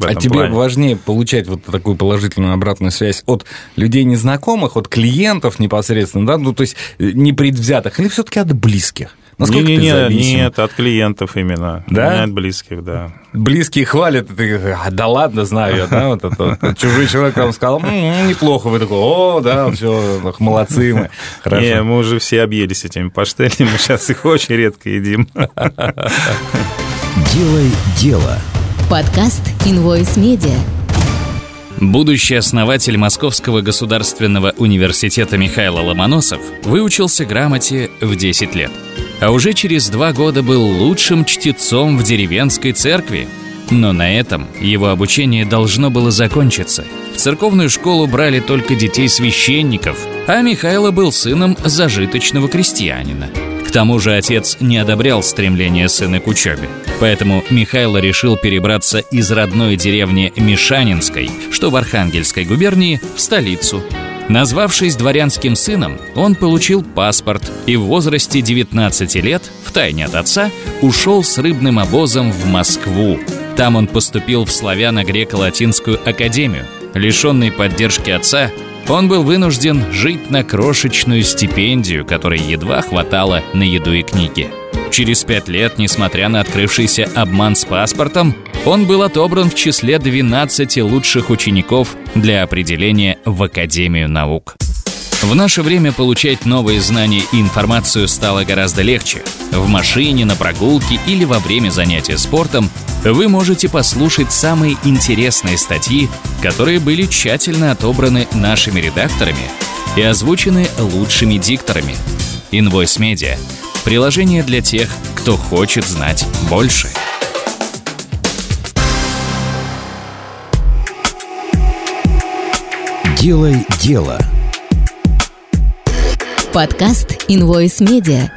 А тебе плане. важнее получать вот такую положительную обратную связь от людей незнакомых, от клиентов непосредственно, да, ну то есть э, непредвзятых, или все-таки от близких? Насколько не, ты не, не, зависим? нет, от клиентов именно. Да? Не от близких, да. Близкие хвалят, ты а, да ладно, знаю я, да, вот это вот. (laughs) Чужой человек там сказал, «М, неплохо, вы такой, о, да, все, молодцы мы, (laughs) хорошо. Не, мы уже все объелись этими паштелями, мы сейчас их очень редко едим. (laughs) Делай дело. Подкаст Invoice Media. Будущий основатель Московского государственного университета Михаил Ломоносов выучился грамоте в 10 лет. А уже через два года был лучшим чтецом в деревенской церкви. Но на этом его обучение должно было закончиться. В церковную школу брали только детей священников, а Михайло был сыном зажиточного крестьянина. К тому же отец не одобрял стремление сына к учебе. Поэтому Михайло решил перебраться из родной деревни Мишанинской, что в Архангельской губернии, в столицу. Назвавшись дворянским сыном, он получил паспорт и в возрасте 19 лет, втайне от отца, ушел с рыбным обозом в Москву. Там он поступил в славяно-греко-латинскую академию. Лишенный поддержки отца, он был вынужден жить на крошечную стипендию, которой едва хватало на еду и книги. Через пять лет, несмотря на открывшийся обман с паспортом, он был отобран в числе 12 лучших учеников для определения в Академию наук. В наше время получать новые знания и информацию стало гораздо легче. В машине, на прогулке или во время занятия спортом вы можете послушать самые интересные статьи, которые были тщательно отобраны нашими редакторами и озвучены лучшими дикторами. Invoice Media – приложение для тех, кто хочет знать больше. Делай дело. Подкаст Invoice Media.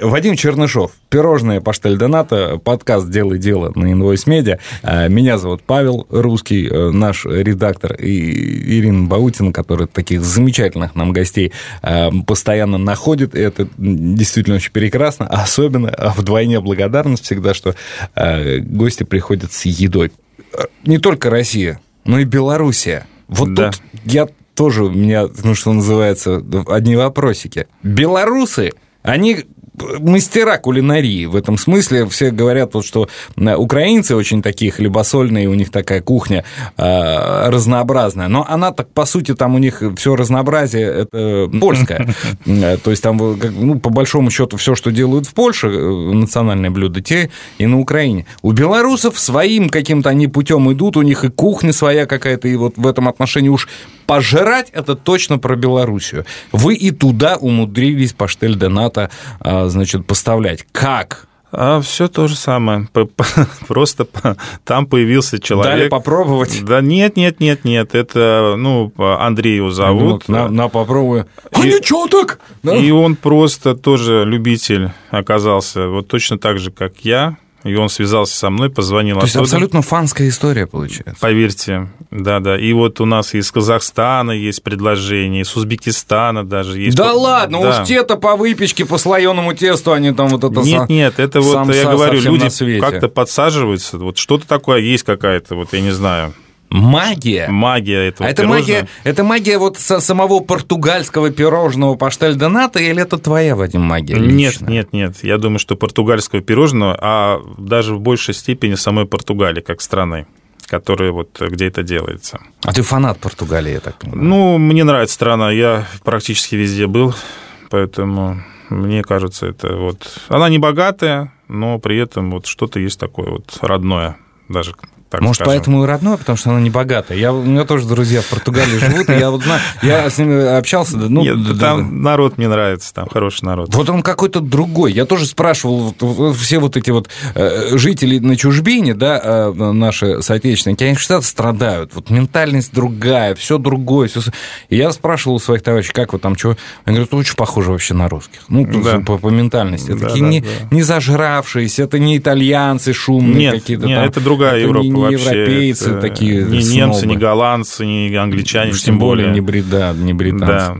Вадим Чернышов, пирожное Паштель Доната, подкаст «Делай дело» на Invoice Media. А, Меня зовут Павел Русский, э, наш редактор, и Ирина Баутина, которая таких замечательных нам гостей э, постоянно находит. И это действительно очень прекрасно. Особенно а вдвойне благодарность всегда, что э, гости приходят с едой. Э, Не только Россия, но и Белоруссия. Вот Да. тут я тоже, у меня, ну, что называется, одни вопросики. Белорусы, они мастера кулинарии в этом смысле. Все говорят, вот, что э, украинцы очень такие хлебосольные, у них такая кухня э, разнообразная. Но она так, по сути, там у них все разнообразие это польское. (laughs) Э, То есть там, как, ну, по большому счету, все, что делают в Польше, э, национальные блюда, те и на Украине. У белорусов своим каким-то они путем идут, у них и кухня своя какая-то, и вот в этом отношении уж пожрать это точно про Белоруссию. Вы и туда умудрились паштель де нато, а, значит, поставлять. Как? А все то же самое. (laughs) Просто там появился Дали человек. попробовать? Да нет, нет, нет, нет. Это, ну, Андрей его зовут. На, на попробую. А И- ничего так! Да? И он просто тоже любитель оказался, вот точно так же, как я. И он связался со мной, позвонил То есть оттуда. абсолютно фанская история получается. Поверьте, да-да. И вот у нас из Казахстана есть предложение, из Узбекистана даже есть. Да Вот- ладно, да. уж те-то по выпечке, по слоеному тесту, они там вот это... Нет, са- нет, это вот, я говорю, люди как-то подсаживаются, вот что-то такое есть какая-то, вот я не знаю, Магия. магия этого А это пирожного. магия, это магия вот со самого португальского пирожного паштель де нато, или это твоя, Вадим, магия Нет, нет, нет. Я думаю, что португальского пирожного, а даже в большей степени самой Португалии как страны, которая вот где это делается. А ты фанат Португалии, я так понимаю. Ну, мне нравится страна, я практически везде был, поэтому мне кажется, это вот... Она не богатая, но при этом вот что-то есть такое вот родное, даже так Может, скажем. поэтому и родное, потому что она не богатая. Я, у меня тоже друзья в Португалии живут, и я вот знаю, я с ними общался. да, Ну, Нет, да, да. там народ мне нравится, там хороший народ. Вот он какой-то другой. Я тоже спрашивал, вот, все вот эти вот э, жители на чужбине, да, э, наши соотечественники, они всегда страдают. Вот ментальность другая, все другое. Всё... с- И я спрашивал у своих товарищей, как вы там, чего? Они говорят, очень похоже вообще на русских. Ну, Да. по, по ментальности. Да, такие да, не, да. не зажравшиеся, это не итальянцы шумные какие-то нет, там. это другая это Европа не вообще. европейцы Это такие Не немцы, не голландцы, не англичане, Уж тем более не, бри- да, не британцы. Да.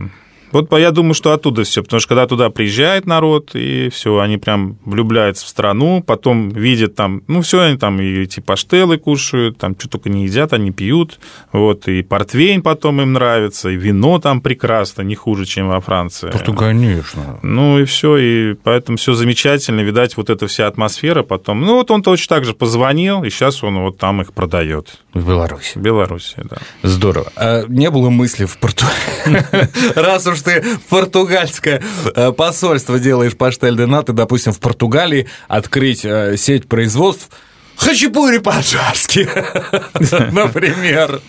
Вот я думаю, что оттуда все, потому что когда туда приезжает народ, и все, они прям влюбляются в страну, потом видят там, ну, все, они там и эти паштелы кушают, там что только не едят, они пьют, вот, и портвейн потом им нравится, и вино там прекрасно, не хуже, чем во Франции. Просто, конечно. Ну и все, и поэтому все замечательно, видать, вот эта вся атмосфера потом. Ну вот он точно так же позвонил, и сейчас он вот там их продает. В Беларуси. В Беларуси, да. Здорово. А не было мысли в Португалии? (laughs) Раз уж ты в португальское э, посольство делаешь паштель де наты, допустим, в Португалии открыть э, сеть производств хачапури по-аджарски, (laughs) например.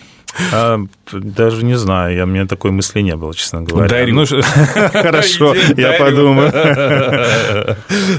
А, даже не знаю, я, у меня такой мысли не было, честно говоря. Дарю. Ну, хорошо, я подумаю.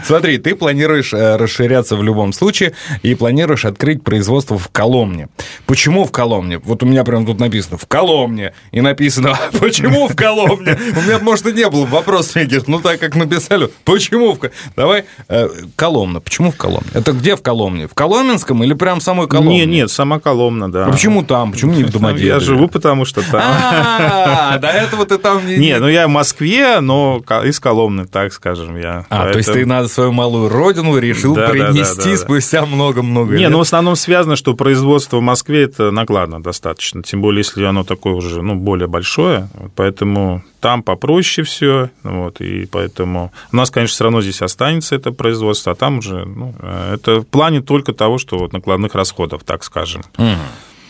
Смотри, ты планируешь э, расширяться в любом случае и планируешь открыть производство в Коломне. Почему в Коломне? Вот у меня прям тут написано «в Коломне», и написано «почему в Коломне?» У меня, может, и не было вопрос Мегиш, ну так как написали, почему в Давай, э, Коломна, почему в Коломне? Это где в Коломне? В Коломенском или прям в самой Коломне? Не, нет, сама Коломна, да. А почему там? Почему не в Домодедове? Я живу, потому что там. А, до этого ты там не... Не, ну я в Москве, но из Коломны, так скажем, я. А, то есть ты на свою малую родину решил принести спустя много-много Не, лет? ну в основном связано, что производство в Москве это накладно достаточно, тем более если оно такое уже, ну, более большое, поэтому там попроще все, вот, и поэтому у нас, конечно, все равно здесь останется это производство, а там уже, ну, э, это в плане только того, что вот накладных расходов, так скажем. Мгм.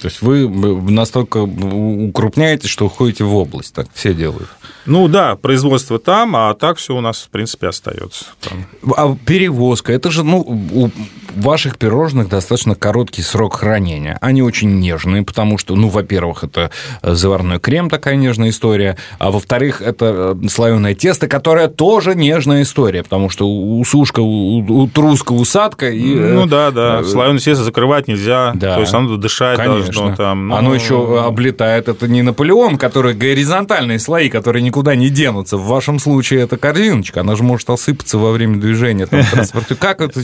То есть вы настолько укрупняете, что уходите в область, так все делают. Ну да, производство там, а так все у нас, в принципе, остается. Там. А перевозка, это же, ну, у ваших пирожных достаточно короткий срок хранения. Они очень нежные, потому что, ну, во-первых, это заварной крем, такая нежная история, а во-вторых, это слоеное тесто, которое тоже нежная история, потому что у сушка, у, у труска усадка и... Ну да, да, э, слоеное тесто закрывать нельзя, Да. то есть оно дышать Конечно. должно там. ну, Оно еще облетает. Это не Наполеон, который горизонтальные слои, которые никуда не денутся. В вашем случае это корзиночка. Она же может осыпаться во время движения там, (laughs) транспорта. Как это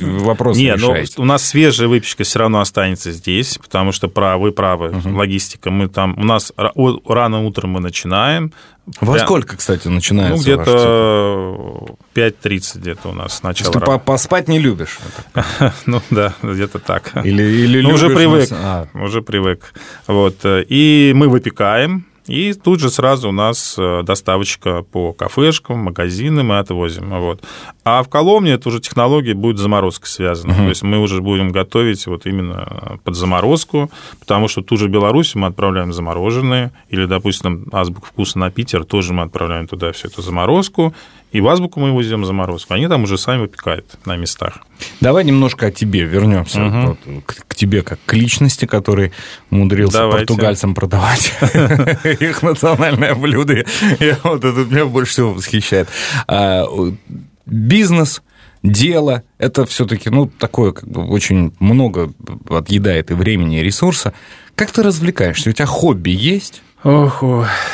вопросы Нет, ну, решаете? у нас свежая выпечка все равно останется здесь, потому что вы правы, логистика. Мы там, у нас рано утром мы начинаем. Во Прям- сколько, кстати, Ну, начинается ваш где-то 5.30 где-то у нас начало. Ты по- поспать не любишь? (laughs) Ну да, где-то так. Или, или Ну, уже привык, а, уже привык. Вот. э, И мы выпекаем, и тут же сразу у нас э, доставочка по кафешкам, магазинам мы отвозим. Вот. А в Коломне это уже технология будет с заморозкой связана. То есть мы уже будем готовить вот именно под заморозку, потому что ту же Беларусь мы отправляем замороженные, или, допустим, Азбук вкуса на Питер тоже мы отправляем туда всю эту заморозку, и в Азбуку мы везем заморозку. Они там уже сами выпекают на местах. Давай немножко о тебе вернемся. Мгм. Вот, к, к тебе как к личности, который умудрился Давайте. португальцам продавать (laughs) их национальное блюдо. Вот это меня больше всего восхищает. А, Бизнес, дело, это все-таки, ну, такое, как бы, очень много отъедает и времени, и ресурса. Как ты развлекаешься? У тебя хобби есть? Ох,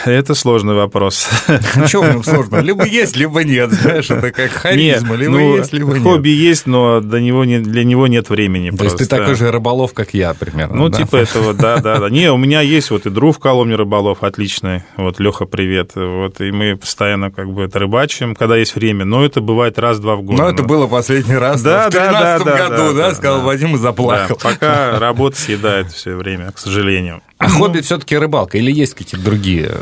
это сложный вопрос. Ничего в нем (laughs) сложного. Либо есть, либо нет. Знаешь, это как харизма. Нет, Либо ну, есть, либо нет. хобби есть, но до него не, для него нет времени. То есть ты просто. такой же рыболов, как я, примерно. Ну, да? типа этого, да, да, да. Не, у меня есть вот и друг в Коломне рыболов отличный. Вот, Леха, привет. Вот, и мы постоянно как бы это рыбачим, когда есть время. Но это бывает раз-два в год. Ну, это было последний раз Да, в да, да, 13 да, году, да, да, сказал да. Вадим и Да, заплакал. пока (laughs) работа съедает все время, к сожалению. А хобби все-таки рыбалка или есть какие-то другие?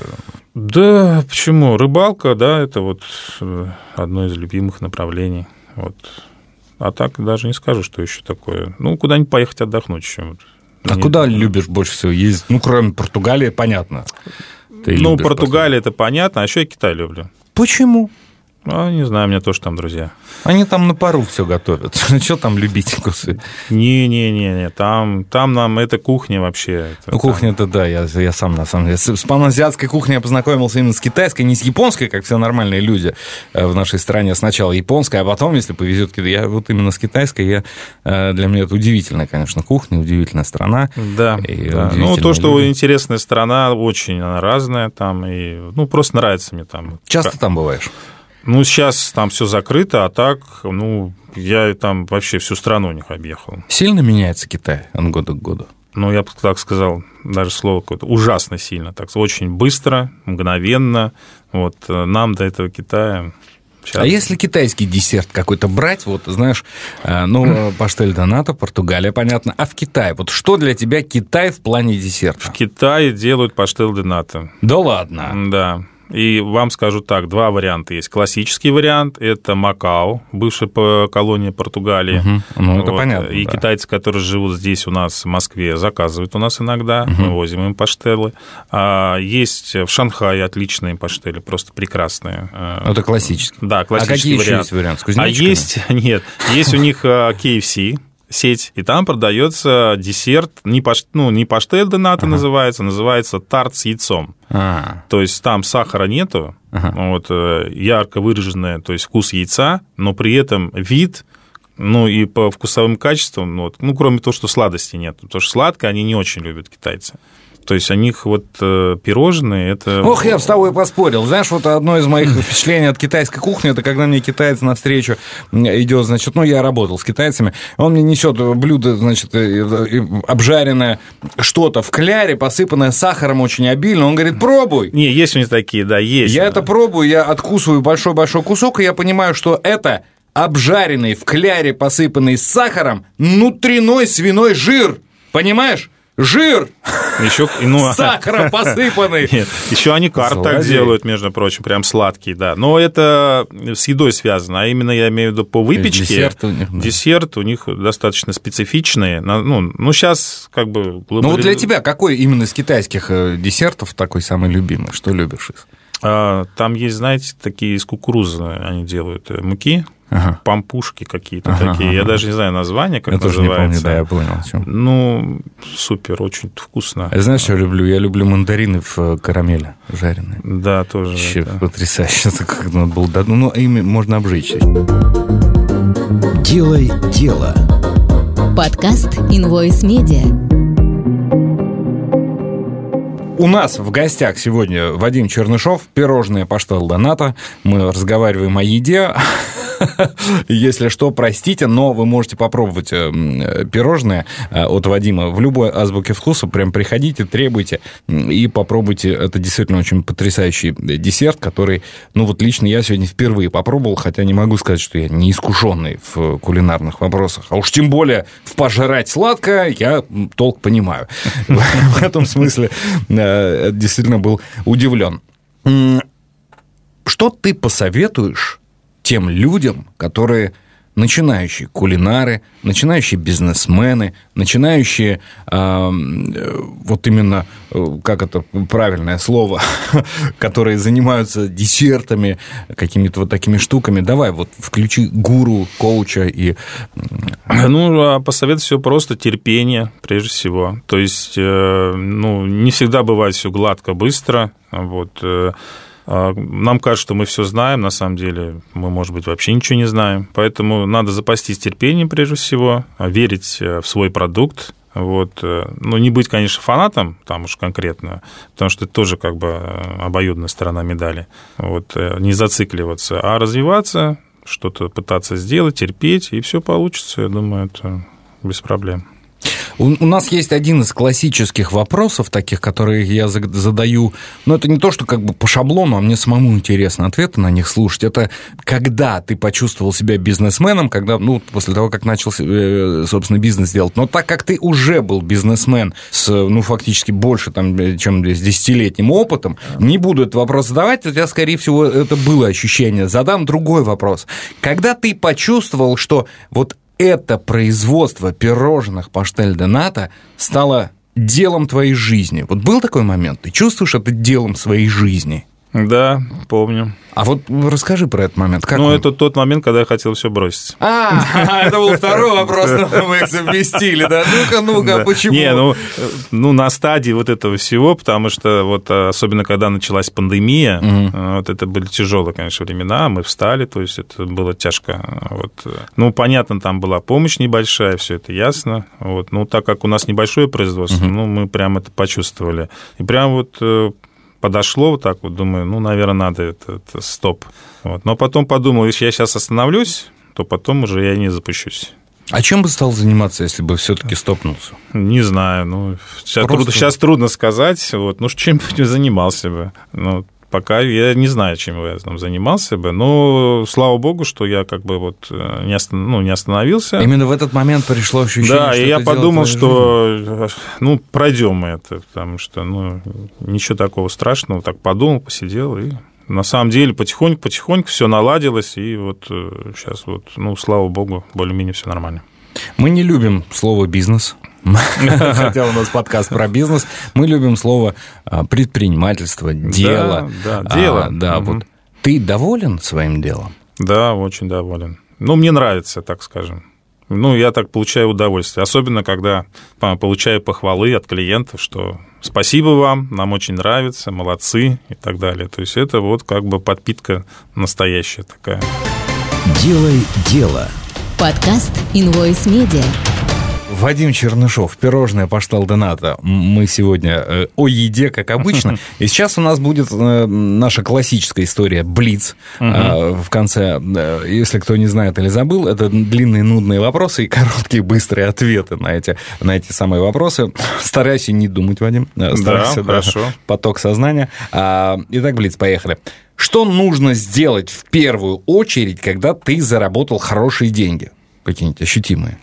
Да, почему? Рыбалка, да, это вот э, одно из любимых направлений. Вот. А так даже не скажу, что еще такое. Ну, куда-нибудь поехать отдохнуть еще. А Не- куда любишь больше всего ездить? Ну, кроме Португалии, понятно. Ты Ну, Португалия, это понятно, а еще я Китай люблю. Почему? А, не знаю, у меня тоже там друзья. Они там на пару все готовят. (laughs) Что там любить вкусы? Не-не-не, там, там нам это кухня вообще. Это Ну, кухня-то да, я, я сам на самом деле. С, паназиатской кухней я познакомился именно с китайской, не с японской, как все нормальные люди э, в нашей стране. Сначала японская, а потом, если повезет, я вот именно с китайской, я, э, для меня это удивительная, конечно, кухня, удивительная страна. Да, да. ну то, что люди. интересная страна, очень она разная там, и, ну, просто нравится мне там. Часто там бываешь? Ну, сейчас там все закрыто, а так, ну, я там вообще всю страну у них объехал. Сильно меняется Китай от года к году? Ну, я бы так сказал, даже слово какое-то ужасно сильно, так очень быстро, мгновенно. Вот э, нам до этого Китая сейчас... А если китайский десерт какой-то брать, вот, знаешь, э, ну, (clears throat) паштель Донато, Португалия, понятно, а в Китае, вот что для тебя Китай в плане десерта? В Китае делают паштел де нато. Да ладно. Да. И вам скажу так, два варианта есть. Классический вариант – это Макао, бывшая колония Португалии. Мгм. Ну, это понятно, И да. китайцы, которые живут здесь у нас, в Москве, заказывают у нас иногда, мы возим им паштелы. А есть в Шанхае отличные паштели, просто прекрасные. Ну, Это классический. Да, А классический какие еще вариант. есть варианты? С А есть, (laughs) нет, есть у них э, KFC, сеть, и там продается десерт, не, паш, ну, не паштель де нато называется, называется тарт с яйцом. А, То есть там сахара нету, вот, э, ярко выраженный, то есть вкус яйца, но при этом вид, ну и по вкусовым качествам, ну, вот, ну кроме того, что сладости нет, потому что сладкое они не очень любят китайцы. То есть у них вот э, пирожные это... Ох, я бы с тобой поспорил. Знаешь, вот одно из моих впечатлений от китайской кухни, это когда мне китаец навстречу идет, значит, ну, я работал с китайцами, он мне несет блюдо, значит, э, э, обжаренное что-то в кляре, посыпанное сахаром очень обильно. Он говорит, пробуй. Не, есть у них такие, да, есть. Я это пробую, я откусываю большой-большой кусок, и я понимаю, что это обжаренный в кляре, посыпанный сахаром, внутренной свиной жир. Понимаешь? Жир! Еще, ну, Сахаром посыпанный. (laughs) Нет, еще они карт так делают, между прочим, прям сладкий, да. Но это с едой связано, а именно я имею в виду по выпечке. десерт у них, да. Десерт у них достаточно специфичные. Ну, ну сейчас как бы... Ну вот для тебя какой именно из китайских э, десертов такой самый любимый? Что любишь из? А, Там есть, знаете, такие из кукурузы они делают э, муки, Ага. пампушки какие-то Ага, такие. Я ага. даже не знаю название, как Я тоже не помню, называется. да, я понял. Ну, супер, очень вкусно. А знаешь, что я люблю? Я люблю мандарины в э, карамели жареные. Да, тоже. Вообще это. потрясающе. (laughs) Это как надо было. Ну, ими можно обжечься. Делай дело. Подкаст Invoice Media. У нас в гостях сегодня Вадим Чернышов, пирожное паштел Доната. Мы разговариваем о еде. (laughs) Если что, простите, но вы можете попробовать э, м, пирожное э, от Вадима в любой азбуке вкуса. Прям приходите, требуйте и попробуйте. Это действительно очень потрясающий десерт, который, ну вот лично я сегодня впервые попробовал, хотя не могу сказать, что я не искушенный в кулинарных вопросах. А уж тем более в пожрать сладкое я толк понимаю. (laughs) В этом смысле э, действительно был удивлен. Что ты посоветуешь тем людям, которые начинающие кулинары, начинающие бизнесмены, начинающие, э, вот именно, э, как это правильное слово, (laughs) которые занимаются десертами, какими-то вот такими штуками. Давай, вот включи гуру, коуча и... Ну, а посоветую все просто терпение, прежде всего. То есть, э, ну, не всегда бывает все гладко, быстро. Вот. А Нам кажется, что мы все знаем, на самом деле мы, может быть, вообще ничего не знаем. Поэтому надо запастись терпением, прежде всего, а верить э, в свой продукт, вот. э, Ну, не быть, конечно, фанатом, там уж конкретно, потому что это тоже как бы э, обоюдная сторона медали. Вот. Не зацикливаться, а развиваться, что-то пытаться сделать, терпеть, и все получится, я думаю, это без проблем. У, у нас есть один из классических вопросов, таких, которые я за- задаю. Но это не то, что как бы по шаблону, а мне самому интересно ответы на них слушать. Это когда ты почувствовал себя бизнесменом, когда, ну, после того, как начал, э, собственно, бизнес делать. Но так как ты уже был бизнесмен с, ну, фактически больше, там, э, чем с десятилетним опытом, не буду этот вопрос задавать, у тебя, скорее всего, это было ощущение. Задам другой вопрос. Когда ты почувствовал, что вот это производство пирожных паштель де нато стало делом твоей жизни. Вот был такой момент? Ты чувствуешь это делом своей жизни? Да, помню. А вот расскажи про этот момент. Как ну, он? это тот момент, когда я хотел все бросить. А, (laughs) это был второй вопрос, мы их совместили, да? Ну-ка, ну-ка, почему? Не, ну, э, ну, на стадии вот этого всего, потому что вот э, особенно когда началась пандемия, э, вот это были тяжелые, конечно, времена, мы встали, то есть это было тяжко. Вот. Ну, понятно, там была помощь небольшая, все это ясно. Вот. Ну, так как у нас небольшое производство, ну, мы прям это почувствовали. И прям вот э, подошло вот так вот, думаю, ну, наверное, надо это, это стоп. Вот. Но потом подумал, если я сейчас остановлюсь, то потом уже я не запущусь. А чем бы стал заниматься, если бы все-таки стопнулся? Не знаю, ну, сейчас, Просто- трудно, сейчас трудно сказать, вот, ну, чем бы занимался бы, ну, пока я не знаю, чем я там занимался бы, но слава богу, что я как бы вот э, не, остан- ну, не остановился. Именно в этот момент пришло ощущение, Да, что и я подумал, что, э, ну, пройдем мы это, потому что, ну, ничего такого страшного, так подумал, посидел, и на самом деле потихоньку-потихоньку все наладилось, и вот сейчас вот, ну, слава богу, более-менее все нормально. жизни. Мы не любим слово «бизнес», (laughs) хотя у нас подкаст про бизнес. Мы любим слово а, предпринимательство, дело. да, А, дело. Да, Мгм. вот. Ты доволен своим делом? Да, очень доволен. Ну, мне нравится, так скажем. Ну, я так получаю удовольствие. Особенно, когда а, получаю похвалы от клиентов, что спасибо вам, нам очень нравится, молодцы и так далее. То есть это вот как бы подпитка настоящая такая. Делай дело. Подкаст Invoice Media. Вадим Чернышов, пирожное поштал Доната. Мы сегодня э, о еде, как обычно. (laughs) И сейчас у нас будет э, наша классическая история «Блиц». Э, В конце, если кто не знает или забыл, это длинные нудные вопросы и короткие быстрые ответы на эти, на эти самые вопросы. Старайся не думать, Вадим. Э, Старайся, хорошо. поток сознания. А, Итак, Блиц, поехали. Что нужно сделать в первую очередь, когда ты заработал хорошие деньги? Какие-нибудь ощутимые.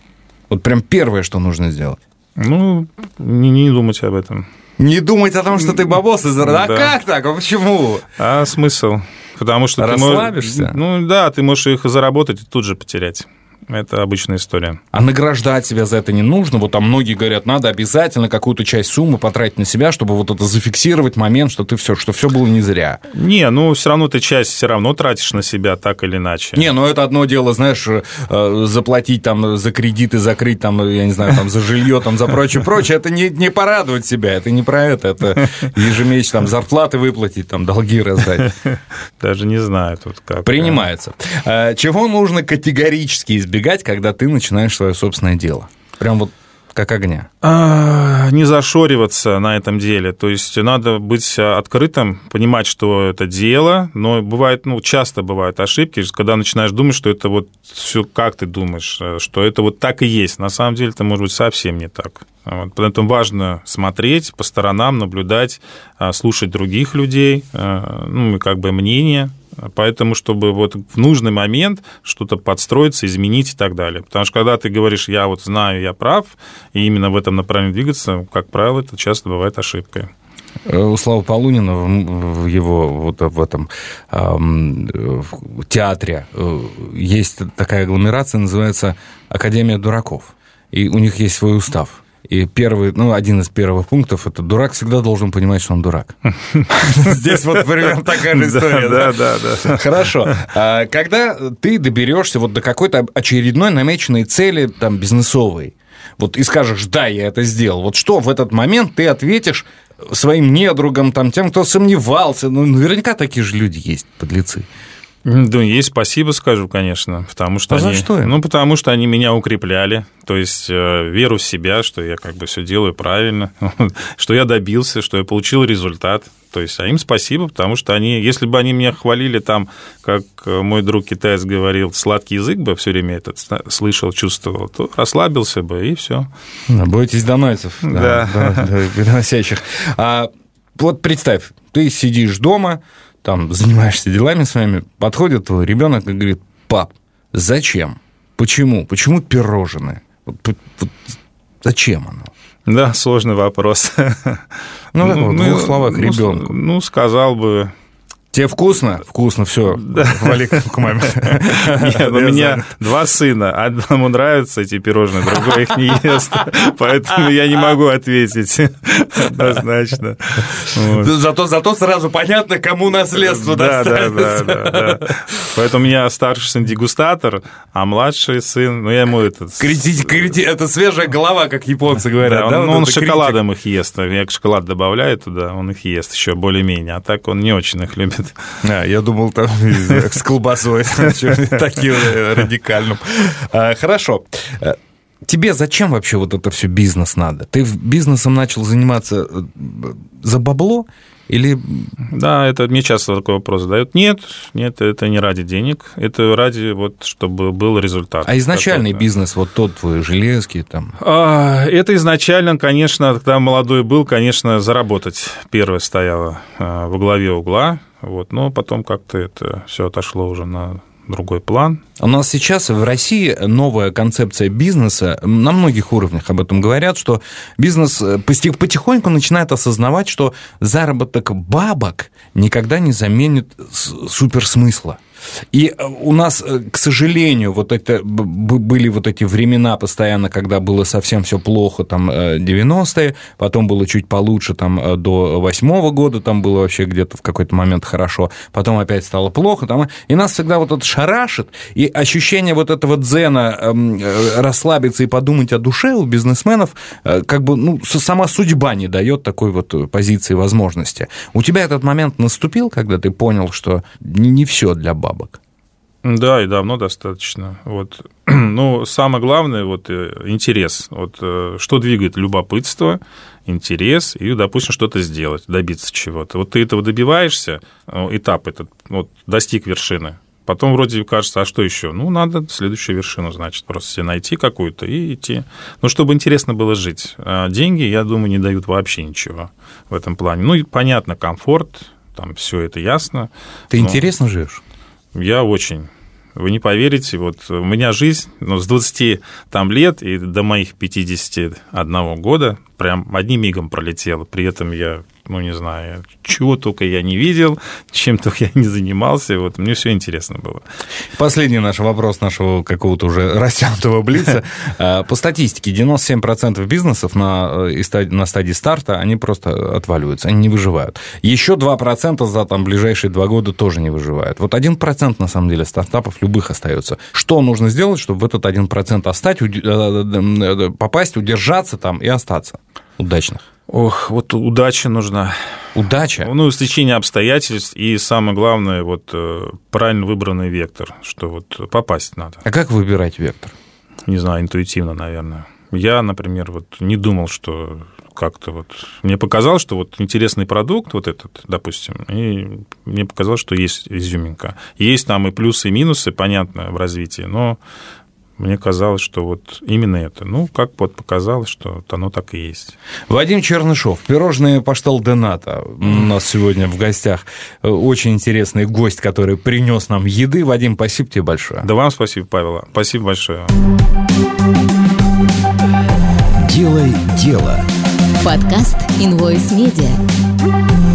Вот прям первое, что нужно сделать. Ну, не, не думать об этом. Не думать о том, что ты бабосы заработал. А Да. как так? А почему? А смысл? Потому что ты можешь- Расслабишься? ну да, ты можешь их заработать и тут же потерять. Это обычная история. А награждать себя за это не нужно. Вот там многие говорят, надо обязательно какую-то часть суммы потратить на себя, чтобы вот это зафиксировать момент, что ты все, что все было не зря. Не, ну все равно ты часть все равно тратишь на себя так или иначе. Не, ну это одно дело, знаешь, э, заплатить там за кредиты, закрыть там, я не знаю, там за жилье, там за прочее, прочее. Это не, не порадовать себя, это не про это. Это ежемесячно там зарплаты выплатить, там долги раздать. Даже не знаю тут как. Принимается. Э, Чего нужно категорически избегать, когда ты начинаешь свое собственное дело? Прям вот как огня. А, Не зашориваться на этом деле. То есть надо быть открытым, понимать, что это дело, но бывает, ну, часто бывают ошибки, когда начинаешь думать, что это вот все как ты думаешь, э, что это вот так и есть. На самом деле это может быть совсем не так. Вот. Поэтому важно смотреть по сторонам, наблюдать, а, слушать других людей, э, ну, как бы мнение, Поэтому, чтобы вот в нужный момент что-то подстроиться, изменить и так далее. Потому что когда ты говоришь, я вот знаю, я прав, и именно в этом направлении двигаться, как правило, это часто бывает ошибкой. Э, У Славы Полунина в его вот в этом э, в театре э, есть такая агломерация, называется Академия дураков. И у них есть свой устав. И первый, ну, один из первых пунктов это дурак всегда должен понимать, что он дурак. (laughs) Здесь вот примерно такая же история. Да, да, да. Хорошо. А Когда ты доберешься вот до какой-то очередной намеченной цели, там, бизнесовой, вот и скажешь, да, я это сделал, вот что в этот момент ты ответишь своим недругам, там, тем, кто сомневался, ну, наверняка такие же люди есть, подлецы. Да, есть спасибо скажу, конечно, потому что А за они, что им? ну потому что они меня укрепляли, то есть э, веру в себя, что я как бы все делаю правильно, (laughs) что я добился, что я получил результат, то есть а им спасибо, потому что они, если бы они меня хвалили там, как э, мой друг китаец говорил, сладкий язык бы все время этот слышал, чувствовал, то расслабился бы и все. Бойтесь донайцев, да, переносящих. А вот представь, ты сидишь дома, там занимаешься делами своими, подходит твой ребенок и говорит, пап, зачем? Почему? Почему пирожные? Вот, вот зачем оно? Да, сложный вопрос. Ну, как вот в двух словах ну, ребенку. Ну, сказал бы, Тебе вкусно? Вкусно, все. Вали к маме. Нет, у меня два сына. Одному нравятся эти пирожные, другой их не ест. Поэтому я не могу ответить однозначно. Зато, зато сразу понятно, кому наследство да, да, достанется. да, да, да. Поэтому у меня старший сын дегустатор, а младший сын, ну, я ему этот... Это свежая голова, как японцы говорят. Да, да, он, ну, шоколадом их ест. Я шоколад добавляю туда, он их ест еще более-менее. А так он не очень их любит. Критик. А, я думал, там с колбасой, (laughs) таким радикальным. А, Хорошо. А, Тебе зачем вообще вот это все бизнес надо? Ты бизнесом начал заниматься э, за бабло или Да, это мне часто такой вопрос задают. Нет, нет, это не ради денег, это ради вот, чтобы был результат. а изначальный какой-то. бизнес вот тот твой железки там? А, Это изначально, конечно, когда молодой был, конечно, заработать первое стояло во главе угла, вот, но потом как-то это все отошло уже на другой план. У нас сейчас в России новая концепция бизнеса, на многих уровнях об этом говорят, что бизнес э, потихоньку начинает осознавать, что заработок бабок никогда не заменит суперсмысла. И э, у нас, э, к сожалению, вот это были вот эти времена постоянно, когда было совсем все плохо, там э, 90-е, потом было чуть получше, там э, до 8 года, там было вообще где-то в какой-то момент хорошо, потом опять стало плохо, там, и нас всегда вот это шарашит, и ощущение вот этого дзена эм, э, расслабиться и подумать о душе у бизнесменов, э, как бы, ну, сама судьба не дает такой вот э, позиции возможности. У тебя этот момент наступил, когда ты понял, что не все для бабок? Да, и давно достаточно. Вот. (clears throat) Ну, самое главное, вот э, интерес. Вот э, что двигает любопытство, интерес и, допустим, что-то сделать, добиться чего-то. Вот ты этого добиваешься, э, этап этот, вот, достиг вершины. Потом вроде кажется, а что еще? Ну, надо следующую вершину, значит, просто себе найти какую-то и идти. Ну, чтобы интересно было жить. А деньги, я думаю, не дают вообще ничего в этом плане. Ну, и понятно, комфорт, там все это ясно. Ты Но- интересно живешь? Я очень. Вы не поверите, вот у меня жизнь ну, с 20 там, лет и до моих 51 года прям одним мигом пролетела. При этом я, ну, не знаю, чего только я не видел, чем только я не занимался. Вот мне все интересно было. Последний наш вопрос нашего какого-то уже растянутого блица. (laughs) А, По статистике, 97% бизнесов на, э, на стадии старта, они просто отваливаются, они не выживают. Еще 2% за там, ближайшие два года тоже не выживают. Вот 1% на самом деле стартапов любых остается. Что нужно сделать, чтобы в этот 1% остать, э, э, попасть, удержаться там и остаться? Удачных. Ох, вот удача нужна. Удача. Ну, стечение обстоятельств и, самое главное, вот э, правильно выбранный вектор, что вот попасть надо. А как выбирать вектор? не знаю, интуитивно, наверное. Я, например, вот не думал, что как-то вот... Мне показалось, что вот интересный продукт вот этот, допустим, и мне показалось, что есть изюминка. Есть там и плюсы, и минусы, понятно, в развитии, но мне казалось, что вот именно это. Ну, как вот показалось, что вот оно так и есть. Вадим Чернышов, пирожные Паштал Дената. У нас сегодня в гостях э, очень интересный гость, который принес нам еды. Вадим, спасибо тебе большое. Да вам спасибо, Павел. Спасибо большое. Делай дело. Подкаст Invoice Media.